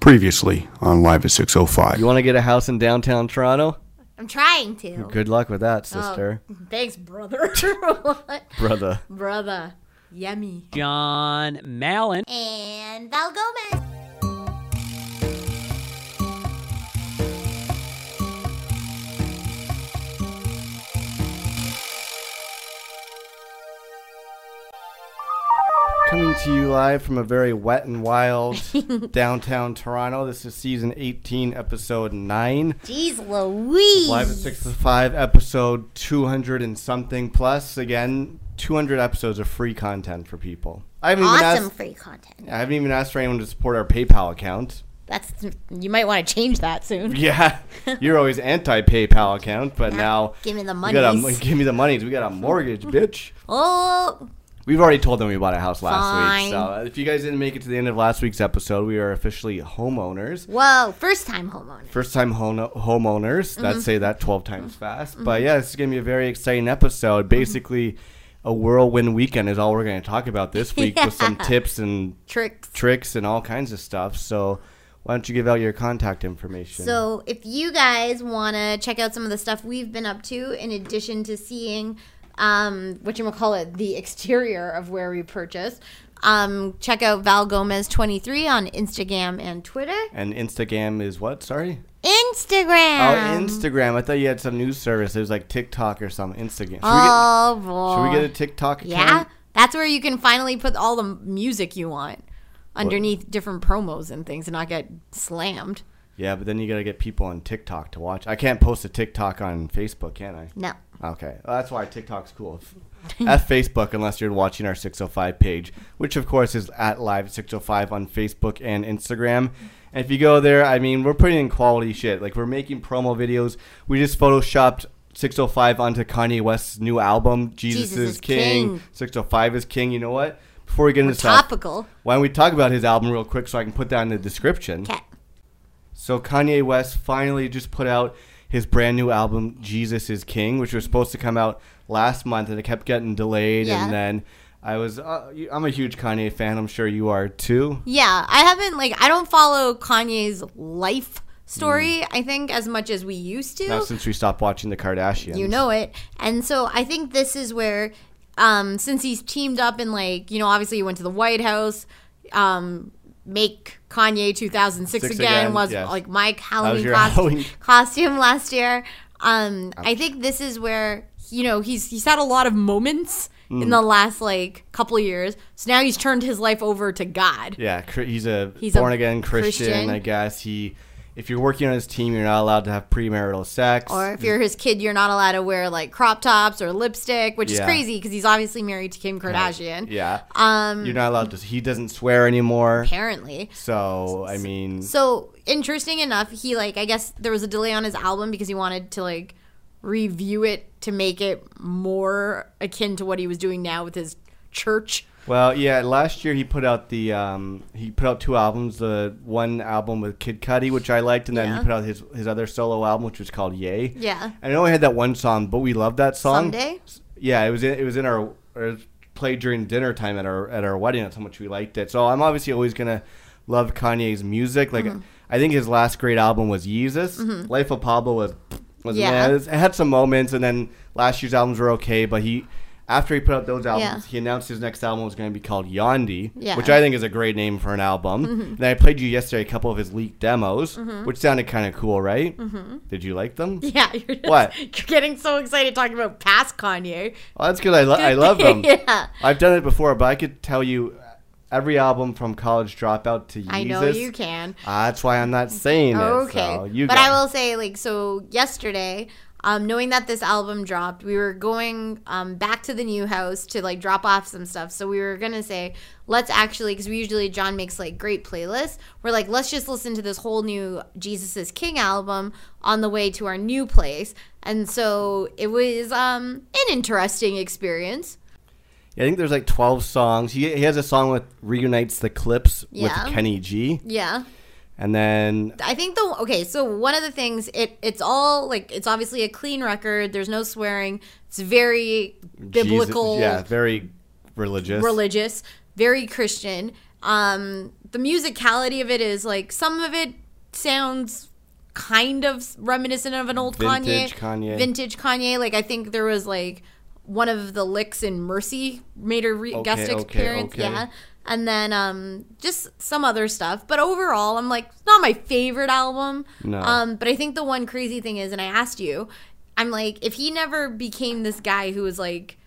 Previously on Live at 605. You want to get a house in downtown Toronto? I'm trying to. Good luck with that, Oh, sister. thanks, brother. Brother. brother. Yummy. John Mallon. And Val Gomez. Coming to you live from a very wet and wild downtown Toronto. This is season 18, episode 9. Jeez Louise. Live at 6 to 5, episode 200 and something plus. Again, 200 episodes of free content for people. I haven't even Awesome asked. free content. I haven't even asked for anyone to support our PayPal account. That's you might want to change that soon. Yeah, you're always anti PayPal account, but now Give me the money. give me the money. We got a mortgage, bitch. Oh, We've already told them we bought a house last Fine. week. So uh, if you guys didn't make it to the end of last week's episode, we are officially homeowners. whoa! First time homeowner. First time home- homeowners. Mm-hmm. Let's say that 12 times fast. But yeah, this is going to be a very exciting episode. Mm-hmm. Basically, a whirlwind weekend is all we're going to talk about this week with some tips and Tricks. tricks and all kinds of stuff. So why don't you give out your contact information? So, if you guys want to check out some of the stuff we've been up to, in addition to seeing, um, what you call it, the exterior of where we purchased, um, check out Val Gomez twenty three on Instagram and Twitter. and Instagram is what? Sorry? Instagram. Oh, Instagram. I thought you had some news service. It was like TikTok or something. Instagram. Should, Oh we, boy. get, should we get a TikTok account? yeah, that's where you can finally put all the music you want underneath different promos and things, and not get slammed. Yeah, but then you gotta get people on TikTok to watch. I can't post a TikTok on Facebook, can I? No. Okay, well, that's why TikTok's cool. F- F Facebook unless you're watching our 605 page, which of course is at live 605 on Facebook and Instagram. And if you go there, I mean, we're putting in quality shit. Like we're making promo videos. We just photoshopped 605 onto Kanye West's new album, Jesus, Jesus is is King. King. 605 is King. You know what? Before we get into stuff, Topical. why don't we talk about his album real quick so I can put that in the description? Cat. So Kanye West finally just put out his brand new album Jesus is King, which was supposed to come out last month and it kept getting delayed Yeah. and then I was uh, I'm a huge Kanye fan. I'm sure you are too. Yeah, I haven't like I don't follow Kanye's life story. I think as much as we used to. Mm. Now since we stopped watching the Kardashians. you know it, and so I think this is where, um, since he's teamed up and like you know obviously he went to the White House, um, make Kanye 2006 Six again, again, was yes. like my Halloween, cost- Halloween- costume last year. Um, I think this is where you know he's he's had a lot of moments. Mm. In the last like couple of years, so now he's turned his life over to God. Yeah, he's a He's a born again Christian, Christian. I guess. He if you're working on his team, you're not allowed to have premarital sex. Or if you're his kid, you're not allowed to wear like crop tops or lipstick, which is crazy because he's obviously married to Kim Kardashian. yeah. Um, You're not allowed to he doesn't swear anymore. apparently. So, I mean, So interesting enough, he like I guess there was a delay on his album because he wanted to like review it to make it more akin to what he was doing now with his church. Well, yeah. Last year he put out the um, he put out two albums. The one album with Kid Cudi, which I liked, and then Yeah. he put out his his other solo album, which was called Ye. Yeah. I know I had that one song, but we loved that song. Someday? Yeah, it was in, it was in our was played during dinner time at our at our wedding. That's how much we liked it. So I'm obviously always gonna love Kanye's music. Like Mm-hmm. I think his last great album was Yeezus. Life of Pablo was was Yeah. it had some moments, and then last year's albums were okay. But he after he put out those albums, Yeah. he announced his next album was going to be called Yandhi, Yeah. which I think is a great name for an album. Then I played you yesterday a couple of his leaked demos, which sounded kind of cool, right? Did you like them? Yeah, you're just, What? You're getting so excited talking about past Kanye. Oh, that's good. I, lo- I love them. yeah, I've done it before, but I could tell you every album from College Dropout to Yeezus. I know you can. Uh, that's why I'm not saying it. Okay. so but. I will say, like, so yesterday, um, knowing that this album dropped, we were going um, back to the new house to like drop off some stuff. So we were gonna say, let's actually, because we usually John makes like great playlists. We're like, let's just listen to this whole new Jesus is King album on the way to our new place. And so it was um, an interesting experience. Yeah, I think there's like 12 songs. He, he has a song with reunites the Clipse Yeah. with Kenny G, Yeah. And then I think the okay, so one of the things it it's all like it's obviously a clean record. There's no swearing. It's very biblical, Jesus, yeah, very religious. religious, very Christian. Um, the musicality of it is like some of it sounds kind of reminiscent of an old Vintage Kanye, Kanye. vintage Kanye. Like I think there was like one of the licks in Mercy made a re- Okay, guest okay, appearance, okay. yeah, and then um just some other stuff. But overall, I'm like it's not my favorite album. No. Um, but I think the one crazy thing is, and I asked you, I'm like, if he never became this guy who was like,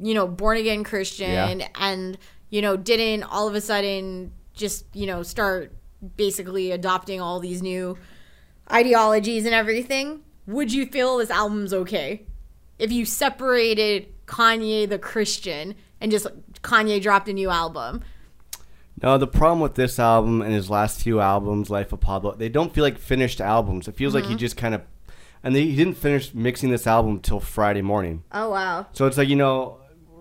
you know, born again Christian Yeah. and, you know, didn't all of a sudden just, you know, start basically adopting all these new ideologies and everything, would you feel this album's okay? If you separated Kanye the Christian and just Kanye dropped a new album. No, the problem with this album and his last few albums, Life of Pablo, they don't feel like finished albums. It feels like Mm-hmm. he just kind of, and they, he didn't finish mixing this album till Friday morning. Oh wow. So it's like you know,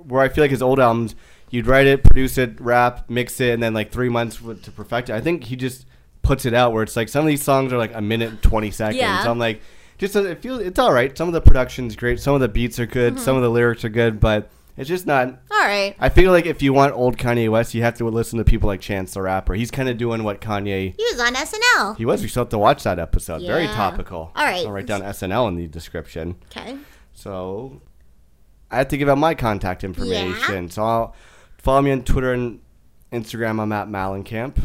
where I feel like his old albums, you'd write it, produce it, rap, mix it, and then like three months to perfect it. I think he just puts it out where it's like some of these songs are like a minute and twenty seconds. Yeah. So I'm like, just uh, it feels it's all right. Some of the production's great, some of the beats are good, Mm-hmm. some of the lyrics are good, but it's just not. All right. I feel like if you want old Kanye West, you have to listen to people like Chance the Rapper. He's kind of doing what Kanye. He was on SNL. He was. We still have to watch that episode. Very topical. All right. I'll write down SNL in the description. Okay. So I have to give out my contact information. So I'll follow me on Twitter and Instagram. I'm at Malencamp.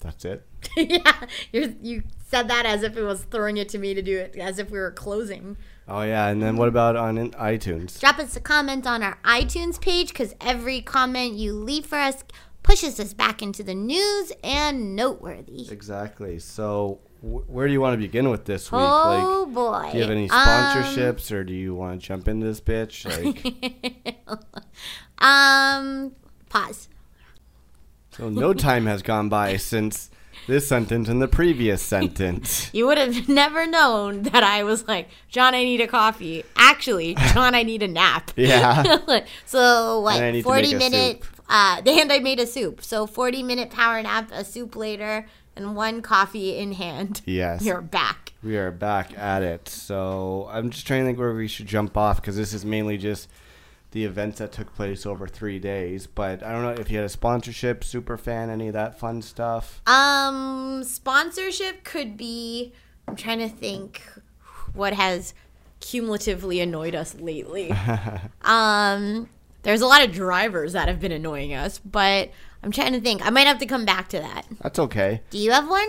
That's it. yeah, you're, you said that as if it was throwing it to me to do it, as if we were closing. Oh yeah, and then what about on iTunes? Drop us a comment on our iTunes page because every comment you leave for us pushes us back into the news and noteworthy. Exactly. So wh- where do you want to begin with this week? Oh boy! do you have any Um, sponsorships, or do you want to jump into this bitch? Like, Um, pause. so no time has gone by since this sentence and the previous sentence. You would have never known that I was like, John, I need a coffee. Actually, John, I need a nap. Yeah. so what? Forty minute. Uh, and I made a soup. So forty minute power nap, a soup later, and one coffee in hand. Yes. You're back. We are back at it. So I'm just trying to think where we should jump off because this is mainly just the events that took place over three days. But I don't know if you had a sponsorship, super fan, any of that fun stuff. Um, sponsorship could be. I'm trying to think what has cumulatively annoyed us lately. um, there's a lot of drivers that have been annoying us, but I'm trying to think. I might have to come back to that. That's okay. Do you have one?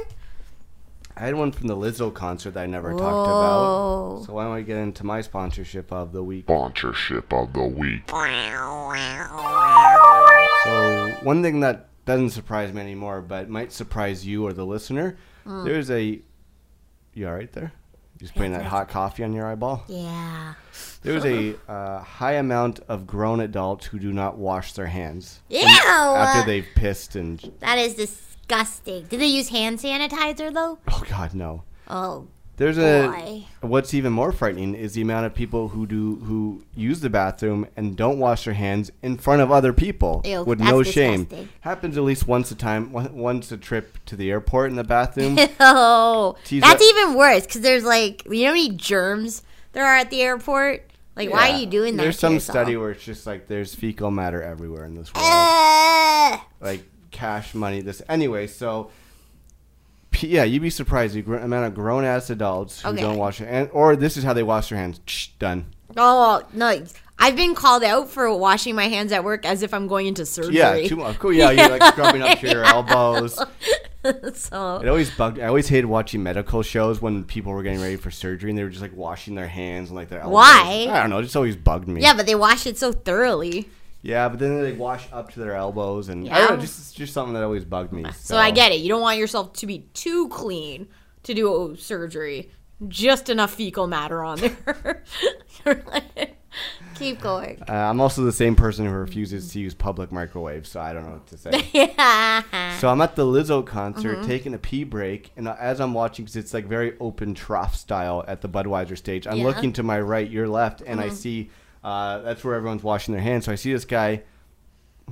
I had one from the Lizzo concert that I never talked about. So why don't we get into my sponsorship of the week? Sponsorship of the week. So one thing that doesn't surprise me anymore, but might surprise you or the listener, Hmm. there's a. You all right there? Just putting that hot coffee on your eyeball. Yeah. There's a uh, high amount of grown adults who do not wash their hands Ew! after they've pissed and. that is disgusting. Did they use hand sanitizer though? Oh God, no. Oh There's a. What's even more frightening is the amount of people who do who use the bathroom and don't wash their hands in front of other people Ew, with no shame. disgusting. Happens at least once a time, once a trip to the airport in the bathroom. Oh, that's that- even worse because there's like you know how many germs there are at the airport. Like, why are you doing that? There's some yourself? study where it's just like there's fecal matter everywhere in this world. Ugh. like cash money. This anyway. So yeah, you'd be surprised the amount of grown ass adults who Okay. don't wash their hands, or this is how they wash their hands. Done. oh no, I've been called out for washing my hands at work as if I'm going into surgery. Yeah, too much. Cool. Yeah, you're like scrubbing up your elbows. so It always bugged. I always hated watching medical shows when people were getting ready for surgery and they were just like washing their hands and like their elbows. Why? I don't know. It just always bugged me. yeah, but they wash it so thoroughly. Yeah, but then they wash up to their elbows and I don't know. Just it's just something that always bugged me. So I get it. You don't want yourself to be too clean to do surgery. Just enough fecal matter on there. Keep going. Uh, I'm also the same person who refuses to use public microwaves, so I don't know what to say. yeah. So I'm at the Lizzo concert, Mm-hmm. taking a pee break, and as I'm watching, because it's like very open trough style at the Budweiser stage, I'm Yeah. Mm-hmm. looking to my right, your left, and I see uh, that's where everyone's washing their hands. So I see this guy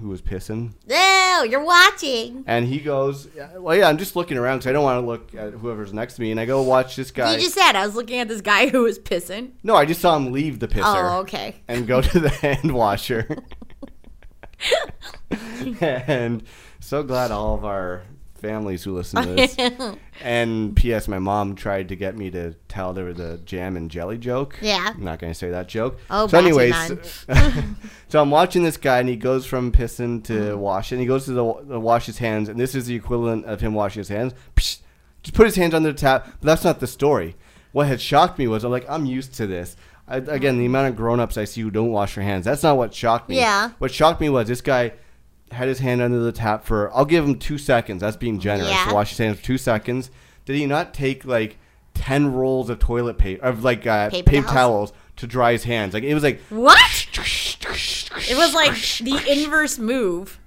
who was pissing, No, you're watching. and he goes, "Well, yeah, I'm just looking around because I don't want to look at whoever's next to me." And I go watch this guy. You just said I was looking at this guy who was pissing. no, I just saw him leave the pisser Oh, okay. and go to the hand washer. and so glad all of our families who listen to this. and P.S. My mom tried to get me to tell her the jam and jelly joke. Yeah. I'm not going to say that joke. Oh, so anyways, so I'm watching this guy and he goes from pissing to Mm-hmm. wash and he goes to the, the wash his hands and this is the equivalent of him washing his hands. Psh, just put his hands under the tap. But that's not the story. What had shocked me was I'm like I'm used to this. I, again, the amount of grown-ups I see who don't wash their hands. That's not what shocked me. Yeah. What shocked me was this guy had his hand under the tap for I'll give him two seconds. That's being generous. Yeah. To wash his hands for two seconds. Did he not take like ten rolls of toilet paper of like uh, Paper paper, towels. towels to dry his hands? Like it was like What? It was like the inverse move.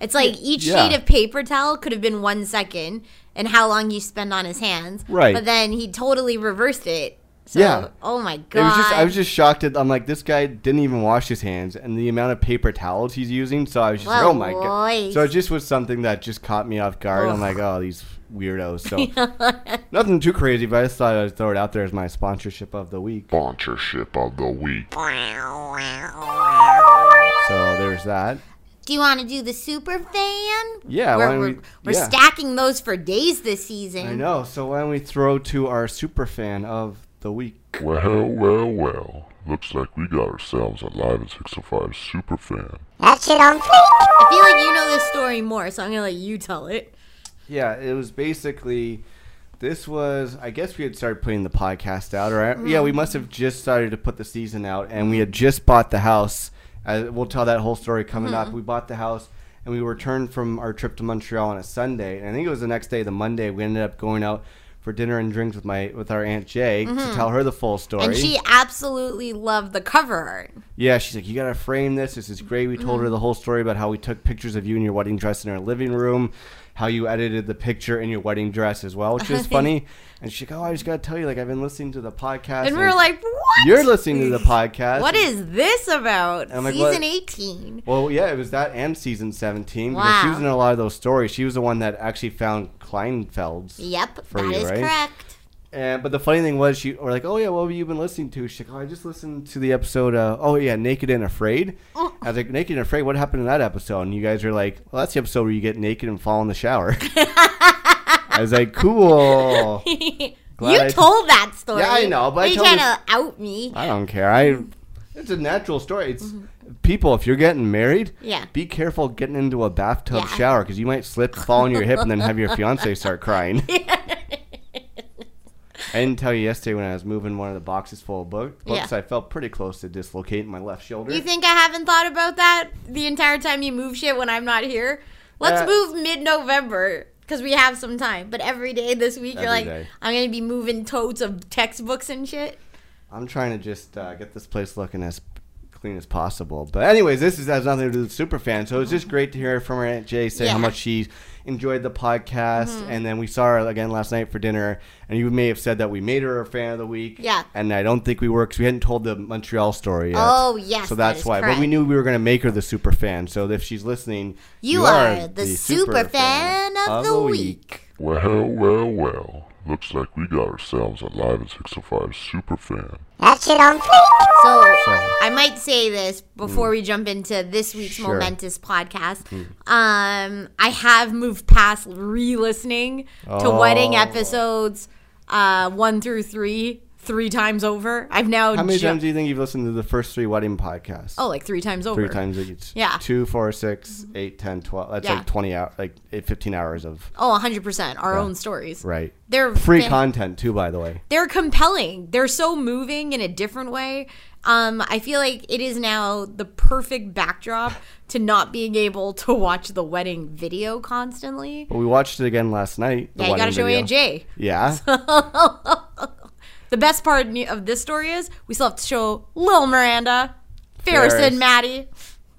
It's like each Yeah. sheet of paper towel could have been one second and how long you spend on his hands. Right. But then he totally reversed it. So, Yeah. Oh my god. it was just I was just shocked at I'm like this guy didn't even wash his hands and the amount of paper towels he's using. So I was just like, oh my god. So it just was something that just caught me off guard. I'm like, oh these weirdos. So nothing too crazy, but I just thought I'd throw it out there as my sponsorship of the week. Sponsorship of the week. So there's that. Do you want to do the super fan? Yeah, why We're, don't we're, we- we're yeah. stacking those for days this season. I know. So why don't we throw to our super fan of the week? Well, well, well. Looks like we got ourselves a Live at 605 super fan. That shit on fake! I feel like you know this story more, so I'm gonna let you tell it. Yeah, it was basically. This was, I guess we had started putting the podcast out, or yeah, we must have just started to put the season out, and we had just bought the house. Uh, we'll tell that whole story coming up. We bought the house, and we returned from our trip to Montreal on a Sunday, and I think it was the next day, the Monday. We ended up going out for dinner and drinks with my with our aunt Jay to mm-hmm. tell her the full story. And she absolutely loved the cover art. Yeah, she's like, you gotta frame this. This is great. We told her mm-hmm. the whole story about how we took pictures of you in your wedding dress in our living room, how you edited the picture in your wedding dress as well, which is funny. And she's like, oh, I just gotta tell you, like, I've been listening to the podcast. And we are like, what? you're listening to the podcast. What is this about? I'm like, Season what? 18. Well, yeah, it was that and season 17 because she was in a lot of those stories. She was the one that actually found Kleinfelds. Yep, For that you, is right? correct. And but the funny thing was, she were like, "Oh yeah, what have you been listening to?" She's like, "Oh, I just listened to the episode. Uh, oh yeah, Naked and Afraid." Oh. I was like, "Naked and Afraid, what happened in that episode?" And you guys are like, "Well, that's the episode where you get naked and fall in the shower." I was like, "Cool." Glad you I- told that story. Yeah, I know, but I Are you trying this- to out me? I don't care. I. It's a natural story. It's people. If you're getting married, Mm-hmm. Yeah. be careful getting into a bathtub Yeah. shower because you might slip, fall on your hip, and then have your fiance start crying. I didn't tell you yesterday when I was moving one of the boxes full of book, books. Yeah. I felt pretty close to dislocating my left shoulder. You think I haven't thought about that the entire time you move shit when I'm not here? Let's Uh, move mid November because we have some time. But every day this week, you're like, day. I'm going to be moving totes of textbooks and shit. I'm trying to just uh, get this place looking as clean as possible. But anyways, this is, has nothing to do with Superfan. So it's just great to hear from our Aunt Jay say Yeah. how much she enjoyed the podcast. Mm-hmm. And then we saw her again last night for dinner. And you may have said that we made her a fan of the week. Yeah. And I don't think we were because we hadn't told the Montreal story yet. Oh, yes, So that's is why. But we knew we were going to make her the super fan. So if she's listening, You are the super fan of the week. Well, well, well. Looks like we got ourselves a Live at 605 super fan. That's it on f so, I might say this before we jump into this week's Sure. momentous podcast. Um, I have moved past re-listening to wedding Oh. episodes uh, one through three three times over. I've now How many ju- times do you think you've listened to the first three wedding podcasts? oh like three times over. Three times each. Yeah. Two, four, six, eight, ten, twelve. That's Yeah. like 20 hours, like eight, 15 hours of, Oh, 100%. Our own stories. right. They're Free fan- content, too, by the way. they're compelling. They're so moving in a different way. Um, I feel like it is now the perfect backdrop to not being able to watch the wedding video constantly. But we watched it again last night. the Yeah, you gotta show video. Aunt Jay. Yeah. The best part of this story is we still have to show Lil Miranda, Ferris, Ferris. and Maddie.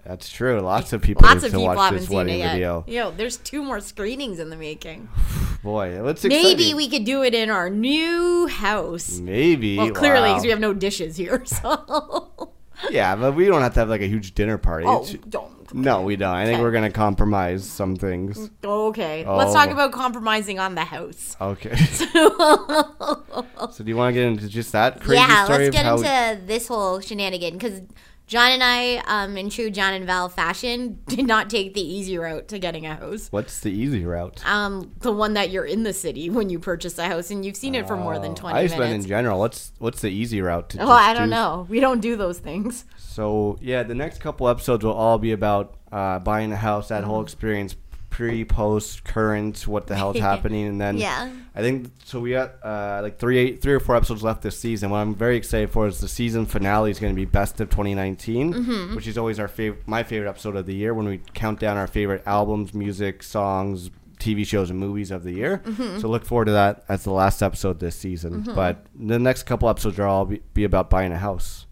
That's true. Lots of people Lots of people watch haven't this seen it wedding yet. video. Yo, there's two more screenings in the making. Boy, it's Maybe we could do it in our new house. Maybe. Well, clearly, wow. because we have no dishes here. So, Yeah, but we don't have to have like a huge dinner party. oh, It's- don't. no, we don't. I think we're going to compromise some things. Okay, let's talk Oh. about compromising on the house. Okay. so do you want to get into just that crazy yeah, story let's of get how into this whole shenanigan because John and I, um, in true John and Val fashion, did not take the easy route to getting a house. What's the easy route? Um, the one that you're in the city when you purchase a house, and you've seen it for more than twenty I just meant in general. What's what's the easy route to? Just I don't do- know. We don't do those things. So yeah, the next couple episodes will all be about uh, buying a house, that Mm-hmm. whole experience, pre, post, current, what the hell's happening, and then Yeah. I think so. We got uh, like three, three or four episodes left this season. What I'm very excited for is the season finale is going to be best of 2019, Mm-hmm. which is always our favorite, my favorite episode of the year when we count down our favorite albums, music, songs. TV shows and movies of the year. Mm-hmm. So look forward to that as the last episode this season. But the next couple episodes are all be, be about buying a house.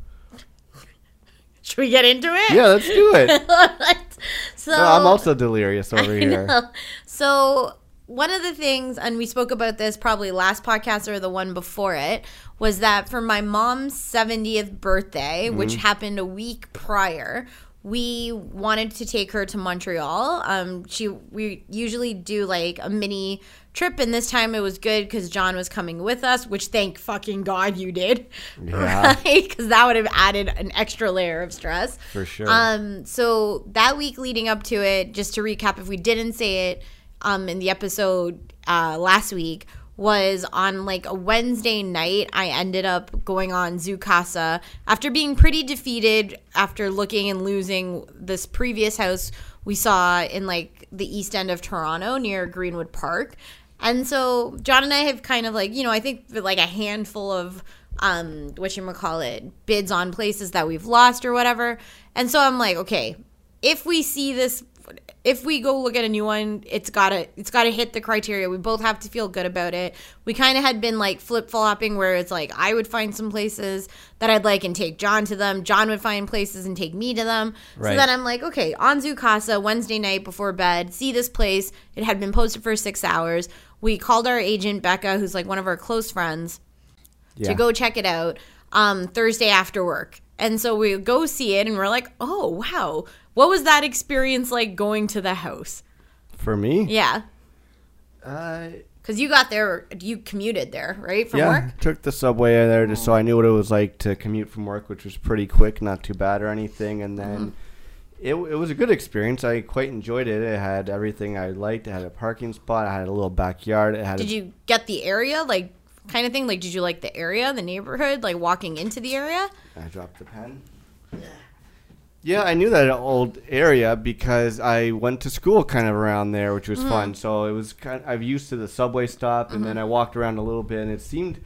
Should we get into it? Yeah, let's do it. so No, I'm also delirious over here. know. So one of the things, and we spoke about this probably last podcast or the one before it, was that for my mom's 70th birthday, which Mm-hmm. happened a week prior, we wanted to take her to Montreal. Um, she we usually do like a mini trip, and this time it was good because John was coming with us, which thank fucking God you did, Yeah. right? Because that would have added an extra layer of stress. For sure. Um, so that week leading up to it, just to recap, if we didn't say it um, in the episode uh, last week, was on like a Wednesday night. I ended up going on Zoocasa after being pretty defeated after looking and losing this previous house we saw in like the east end of Toronto near Greenwood Park. And so John and I have kind of like, you know, I think like a handful of um what you call it bids on places that we've lost or whatever. And so I'm like, okay, if we see this if we go look at a new one, it's gotta it's gotta hit the criteria. We both have to feel good about it. We kind of had been like flip flopping, where it's like I would find some places that I'd like and take John to them. John would find places and take me to them. So then I'm like, okay, on Zoocasa Wednesday night before bed, see this place. It had been posted for six hours. We called our agent Becca, who's like one of our close friends Yeah. to go check it out um, Thursday after work. And so we go see it and we're like, oh, wow. What was that experience like going to the house? For me, Yeah. uh, Because you got there, you commuted there, right? From yeah, work? took the subway there just so I knew what it was like to commute from work, which was pretty quick, not too bad or anything. And then Mm-hmm. it, it was a good experience. I quite enjoyed it. It had everything I liked. It had a parking spot. I had a little backyard. It had. Did a, you get the area, like, kind of thing? Like, did you like the area, the neighborhood, like walking into the area? I dropped the pen. Yeah, I knew that old area because I went to school kind of around there, which was fun. Mm-hmm. So it was kind. I'm used to the subway stop, and then mm-hmm. I walked around a little bit, and it seemed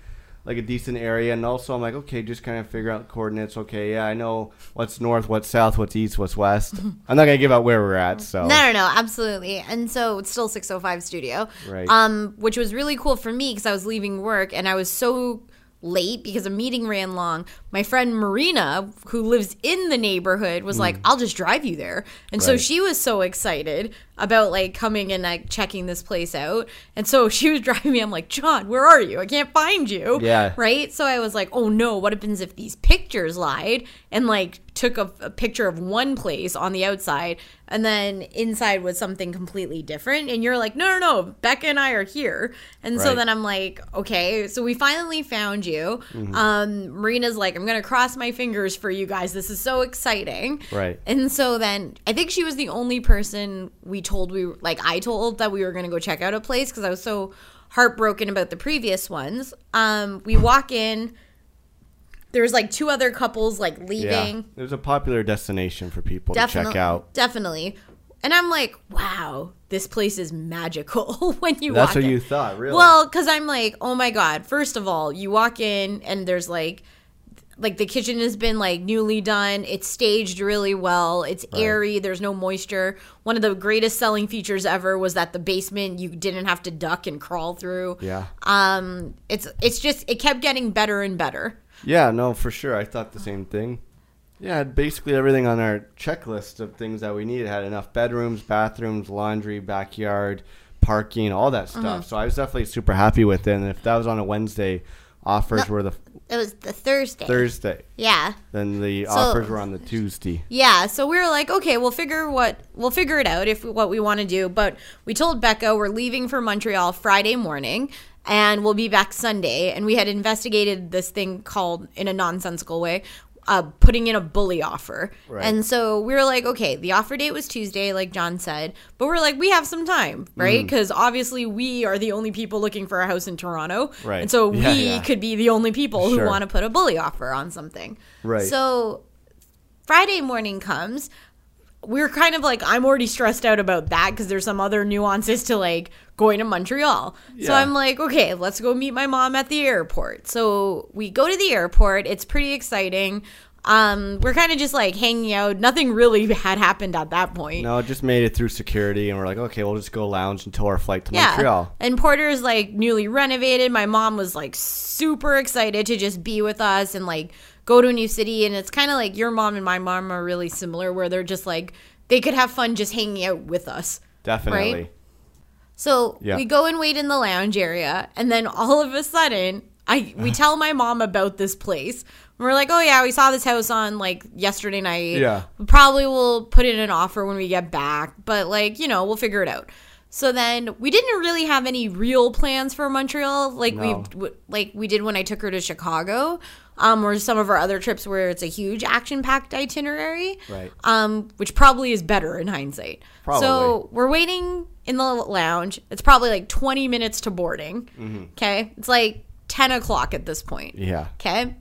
like a decent area. And also, I'm like, okay, just kind of figure out coordinates. Okay, yeah, I know what's north, what's south, what's east, what's west. I'm not gonna give out where we're at. So No, no, no, absolutely. And so it's still 605 studio. Right. Um, which was really cool for me because I was leaving work and I was so late because a meeting ran long. My friend Marina, who lives in the neighborhood, was like, I'll just drive you there. And so she was so excited about like coming and like checking this place out. And so she was driving me. I'm like, John, where are you? I can't find you. Yeah. Right. So I was like, oh no, what happens if these pictures lied and like took a, a picture of one place on the outside and then inside was something completely different? And you're like, no, no, no, Becca and I are here. And so then I'm like, okay. So we finally found you. Mm-hmm. Um, Marina's like, I'm going to cross my fingers for you guys. This is so exciting. Right. And so then I think she was the only person we told we were like I told that we were going to go check out a place because I was so heartbroken about the previous ones. Um, we walk in. There's like two other couples like leaving. it was a popular destination for people Definitely, to check out. Definitely. And I'm like, wow, this place is magical when you That's walk what in. you thought, really? Well, because I'm like, oh my god. First of all, you walk in and there's like, like the kitchen has been like newly done. It's staged really well. It's airy. There's no moisture. One of the greatest selling features ever was that the basement you didn't have to duck and crawl through. yeah. Um, it's it's just it kept getting better and better. Yeah, no, for sure. I thought the same thing. Yeah, basically everything on our checklist of things that we needed. had enough bedrooms, bathrooms, laundry, backyard, parking, all that stuff. Mm-hmm. So I was definitely super happy with it. And if that was on a Wednesday, offers No. were the It was the Thursday. Thursday. Yeah. Then the So- offers were on the Tuesday. Yeah, so we were like, okay, we'll figure what we'll figure it out if what we want to do. But we told Becca we're leaving for Montreal Friday morning, and we'll be back Sunday. And we had investigated this thing called, in a nonsensical way, uh, putting in a bully offer. Right. And so we were like, okay, the offer date was Tuesday, like John said, but we're like, we have some time, right? Mm. Because obviously we are the only people looking for a house in Toronto. Right. And so Yeah, we yeah. could be the only people who want to put a bully offer on something. Right. So Friday morning comes. We're kind of like, I'm already stressed out about that because there's some other nuances to like going to Montreal. So I'm like, okay, let's go meet my mom at the airport. So we go to the airport. It's pretty exciting. Um, we're kind of just like hanging out. Nothing really had happened at that point. No, just made it through security, and we're like, okay, we'll just go lounge until our flight to Montreal. And Porter's like newly renovated. My mom was like super excited to just be with us and like go to a new city. And it's kind of like your mom and my mom are really similar, where they're just like they could have fun just hanging out with us. Definitely. Right? So Yeah. we go and wait in the lounge area, and then all of a sudden, I we tell my mom about this place. We're like, oh yeah, we saw this house on like yesterday night. Yeah. we probably will put in an offer when we get back, but like you know, we'll figure it out. So then we didn't really have any real plans for Montreal, like No. we like we did when I took her to Chicago, um, or some of our other trips where it's a huge action-packed itinerary, Right. um, which probably is better in hindsight. Probably. So we're waiting in the lounge. It's probably like 20 minutes to boarding. Okay. It's like 10 o'clock at this point. Mm-hmm. Yeah. Okay.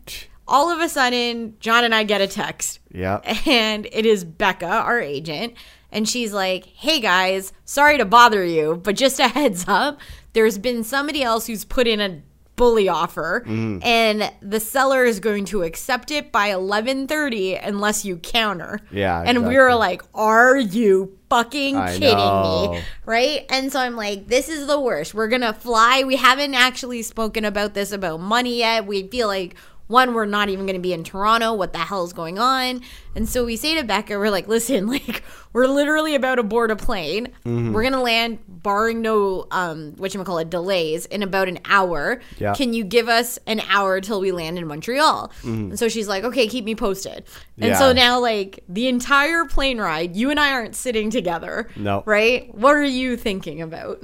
All of a sudden, John and I get a text, Yeah. and it is Becca, our agent. And she's like, hey guys, sorry to bother you, but just a heads up, there's been somebody else who's put in a bully offer Mm-hmm. and the seller is going to accept it by 11:30 unless you counter. Yeah, And we were like, are you fucking I kidding know. me? Right? And so I'm like, this is the worst. We're going to fly. We haven't actually spoken about this about money yet. We feel like one, we're not even going to be in Toronto. What the hell's going on? And so we say to Becca, we're like, listen, like, we're literally about to board a plane. Mm-hmm. We're going to land, barring no, um, whatchamacallit, delays, in about an hour. Yeah. Can you give us an hour till we land in Montreal? And so she's like, okay, keep me posted. And so Mm-hmm. Now, like, the entire plane ride, you and I aren't sitting together. No. Right? What are you thinking about?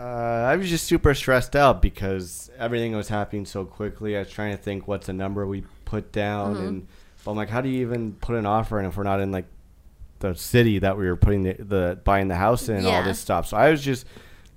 Uh, I was just super stressed out because everything was happening so quickly. I was trying to think what's a number we put down, Mm-hmm. and but I'm like, how do you even put an offer in if we're not in like the city that we were putting the, the buying the house in and all this stuff? So I was just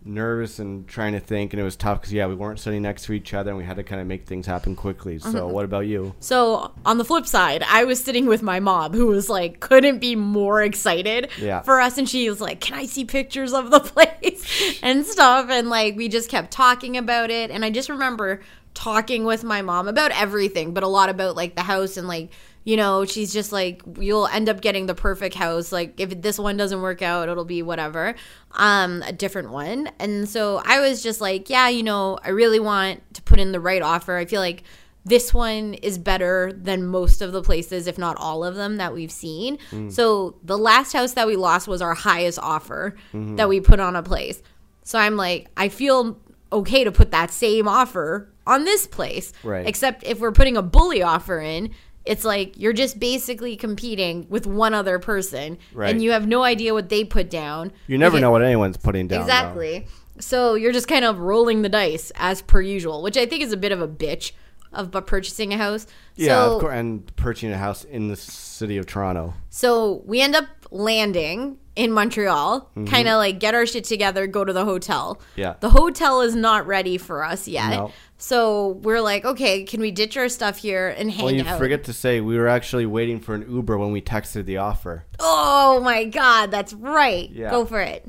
nervous and trying to think, and it was tough because yeah, we weren't sitting next to each other, and we had to kind of make things happen quickly. So Mm-hmm. what about you? So on the flip side, I was sitting with my mom who was like couldn't be more excited Yeah. for us and she was like, "Can I see pictures of the place?" and stuff and like we just kept talking about it and I just remember talking with my mom about everything, but a lot about like the house and like you know, she's just like, you'll end up getting the perfect house. Like, if this one doesn't work out, it'll be whatever, um, a different one. And so I was just like, yeah, you know, I really want to put in the right offer. I feel like this one is better than most of the places, if not all of them that we've seen. So the last house that we lost was our highest offer that we put on a place. So I'm like, I feel okay to put that same offer on this place. Right. Except if we're putting a bully offer in, it's like you're just basically competing with one other person Right. and you have no idea what they put down. You never know what anyone's putting down. though. Exactly. So you're just kind of rolling the dice as per usual, which I think is a bit of a bitch of but purchasing a house. Yeah, so, of course, and purchasing a house in the city of Toronto. So we end up landing in Montreal, kind of like get our shit together, go to the hotel. Mm-hmm. Yeah. The hotel is not ready for us yet. No. So we're like, okay, can we ditch our stuff here and hang out? Well, you out? forget to say we were actually waiting for an Uber when we texted the offer. oh my god, that's right. Yeah. Go for it.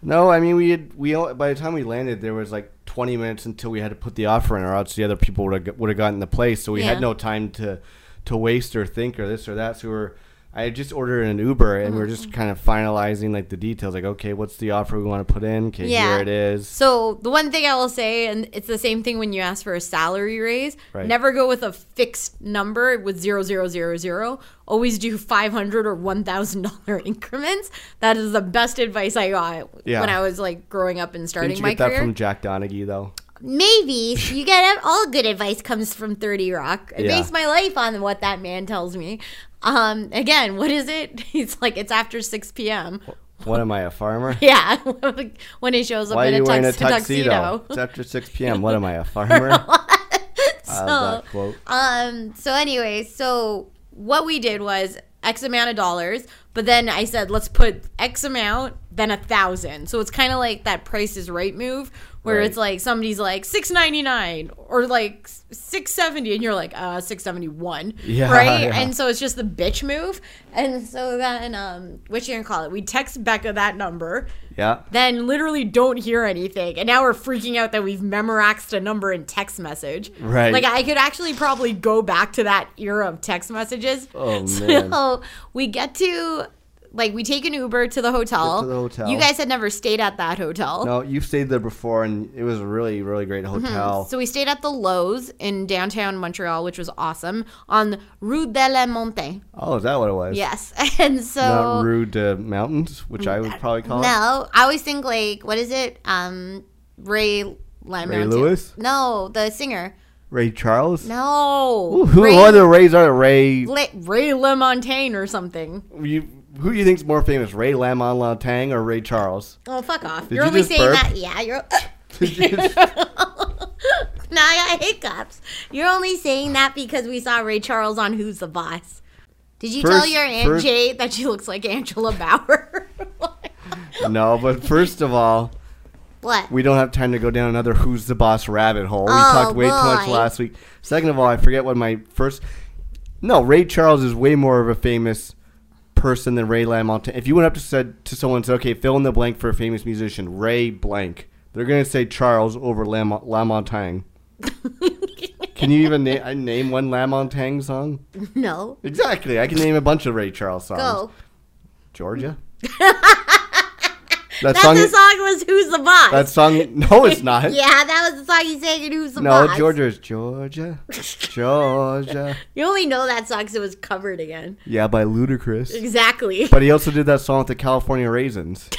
No, I mean we had we by the time we landed there was like 20 minutes until we had to put the offer in, or else the other people would have would have gotten the place. So we Yeah. had no time to to waste or think or this or that. So we were I just ordered an Uber and we were Mm-hmm. just kind of finalizing like the details. Like, okay, what's the offer we want to put in? Okay, Yeah. here it is. So the one thing I will say, and it's the same thing when you ask for a salary raise. Right. Never go with a fixed number with zero zero zero zero. Always do five hundred or one thousand dollar increments. That is the best advice I got Yeah. when I was like growing up and starting Didn't you my get that career. from Jack Donaghy though? Maybe you get all good advice comes from Thirty Rock. I Yeah. base my life on what that man tells me. Um, again, what is it? He's like it's after six p.m. What am I, a farmer? Yeah, when he shows up Why are you a, wearing a tuxedo? tuxedo. It's after 6 p.m. What am I, a farmer? I love that quote. Um. So anyway, so what we did was X amount of dollars, but then I said let's put X amount, then a thousand. So it's kind of like that Price is Right move, where Right. it's like somebody's like six ninety nine or like six seventy, and you're like uh six seventy one, Yeah, right? yeah. And so it's just the bitch move, and so then um, what you gonna call it? We text Becca that number Yeah. then literally don't hear anything. And now we're freaking out that we've memorized a number in text message. Right. Like I could actually probably go back to that era of text messages. Oh, So man. we get to like we take an Uber to the hotel. To the hotel. You guys had never stayed at that hotel. No, you've stayed there before, and it was a really, really great hotel. So we stayed at the Loews in downtown Montreal, which was awesome, on Rue de la Montagne. oh, is that what it was? Yes. And so Not rude to mountains, which I would probably call it. No, I always think like what is it? Um, Ray LaMontagne. Ray Lewis? No, the singer. Ray Charles. No, Who, who Ray, are the Rays? Are the Ray? La- Ray LaMontagne or something? You, who do you think's more famous, Ray Lamont Latang or Ray Charles? Oh, fuck off! Did you're you only saying burp? that. Yeah, you're. now I got hiccups. You're only saying that because we saw Ray Charles on Who's the Boss. Did you tell your aunt first- Jade that she looks like Angela Bower? no, but first of all, what? we don't have time to go down another Who's the Boss rabbit hole. We Oh, talked way too much last week. Second of all, I forget what my first. No, Ray Charles is way more of a famous person than Ray Lamont. If you went up to said to someone and said, "Okay, fill in the blank for a famous musician," Ray blank, they're gonna say Charles over Lam- Lamontagne. Can you even na- uh, name one Lamontagne song? no. Exactly. I can name a bunch of Ray Charles songs. Go. Georgia. that That song. the song was Who's the Boss. That song. No, it's not. Yeah, that was the song you sang in Who's the boss. No, Boss. Georgia's Georgia, Georgia. You only know that song because it was covered again. Yeah, by Ludacris. Exactly. But he also did that song with the California Raisins.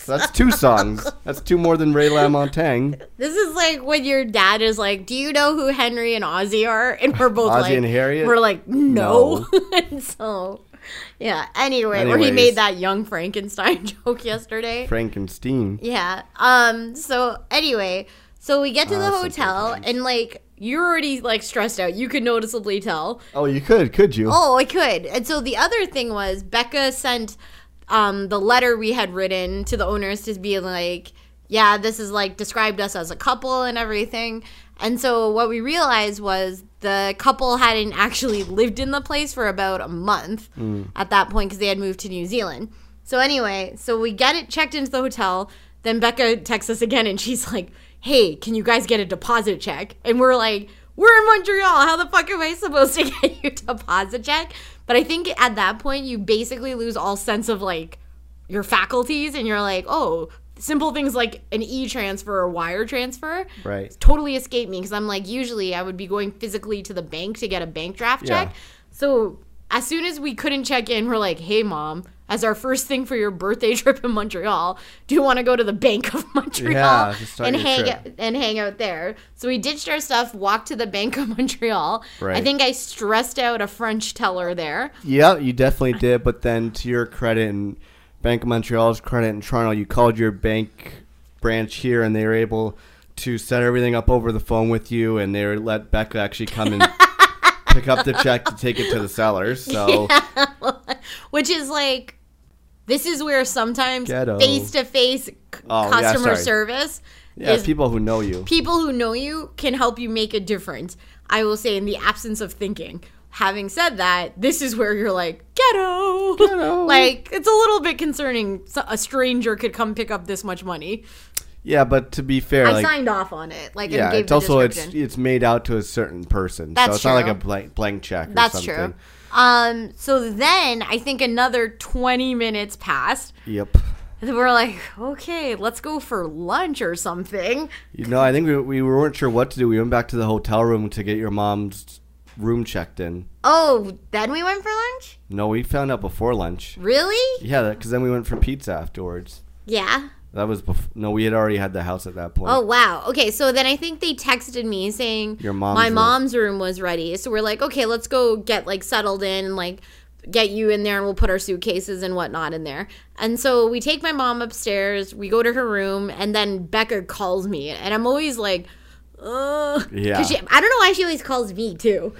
So that's two songs. That's two more than Ray LaMontagne. this is like when your dad is like, "Do you know who Henry and Ozzie are?" And we're both Ozzie like, and Harriet? We're like, "No." and so, yeah. Anyway, where he made that young Frankenstein joke yesterday. Frankenstein. Yeah. Um. So anyway, so we get to the Ah, hotel and like you're already like stressed out. You could noticeably tell. Oh, you could, could you? Oh, I could. And so the other thing was Becca sent um, the letter we had written to the owners to be like, yeah, this is like described us as a couple and everything. And so what we realized was the couple hadn't actually lived in the place for about a month mm. at that point because they had moved to New Zealand. So anyway, so we get it checked into the hotel. Then Becca texts us again and she's like, hey, can you guys get a deposit check? And we're like, we're in Montreal. How the fuck am I supposed to get you a deposit check? But I think at that point, you basically lose all sense of like your faculties and you're like, oh, simple things like an e transfer or wire transfer Right. totally escape me because I'm like, usually I would be going physically to the bank to get a bank draft Yeah. check. So as soon as we couldn't check in, we're like, hey, mom, as our first thing for your birthday trip in Montreal, do you want to go to the Bank of Montreal Yeah, and hang out, and hang out there? So we ditched our stuff, walked to the Bank of Montreal. I think I stressed out a French teller there. Yeah, you definitely did. But then, to your credit and Bank of Montreal's credit in Toronto, you called your bank branch here, and they were able to set everything up over the phone with you, and they let Becca actually come and pick up the check to take it to the sellers. So which is like this is where sometimes face to face Oh, yeah, customer service yeah, is people who know you. people who know you can help you make a difference. I will say in the absence of thinking. Having said that, this is where you're like ghetto. Ghetto. like it's a little bit concerning. A stranger could come pick up this much money. Yeah, but to be fair, I like signed off on it. Like yeah, and gave it's the also it's it's made out to a certain person, so That's it's not like a blank blank check. Or That's something. true. Um. So then I think another twenty minutes passed. Yep. And we're like, okay, let's go for lunch or something. You know, I think we, we weren't sure what to do. We went back to the hotel room to get your mom's room checked in. Oh, then we went for lunch? No, we found out before lunch. Really? Yeah, because then we went for pizza afterwards. Yeah. That was before. No, we had already had the house at that point. Oh wow. Okay, so then I think they texted me saying Your mom's my room. mom's room was ready. So we're like, okay, let's go get like settled in and like get you in there and we'll put our suitcases and whatnot in there. And so we take my mom upstairs, we go to her room, and then Becca calls me. And I'm always like Uh, Yeah. 'cause she- I don't know why she always calls me too.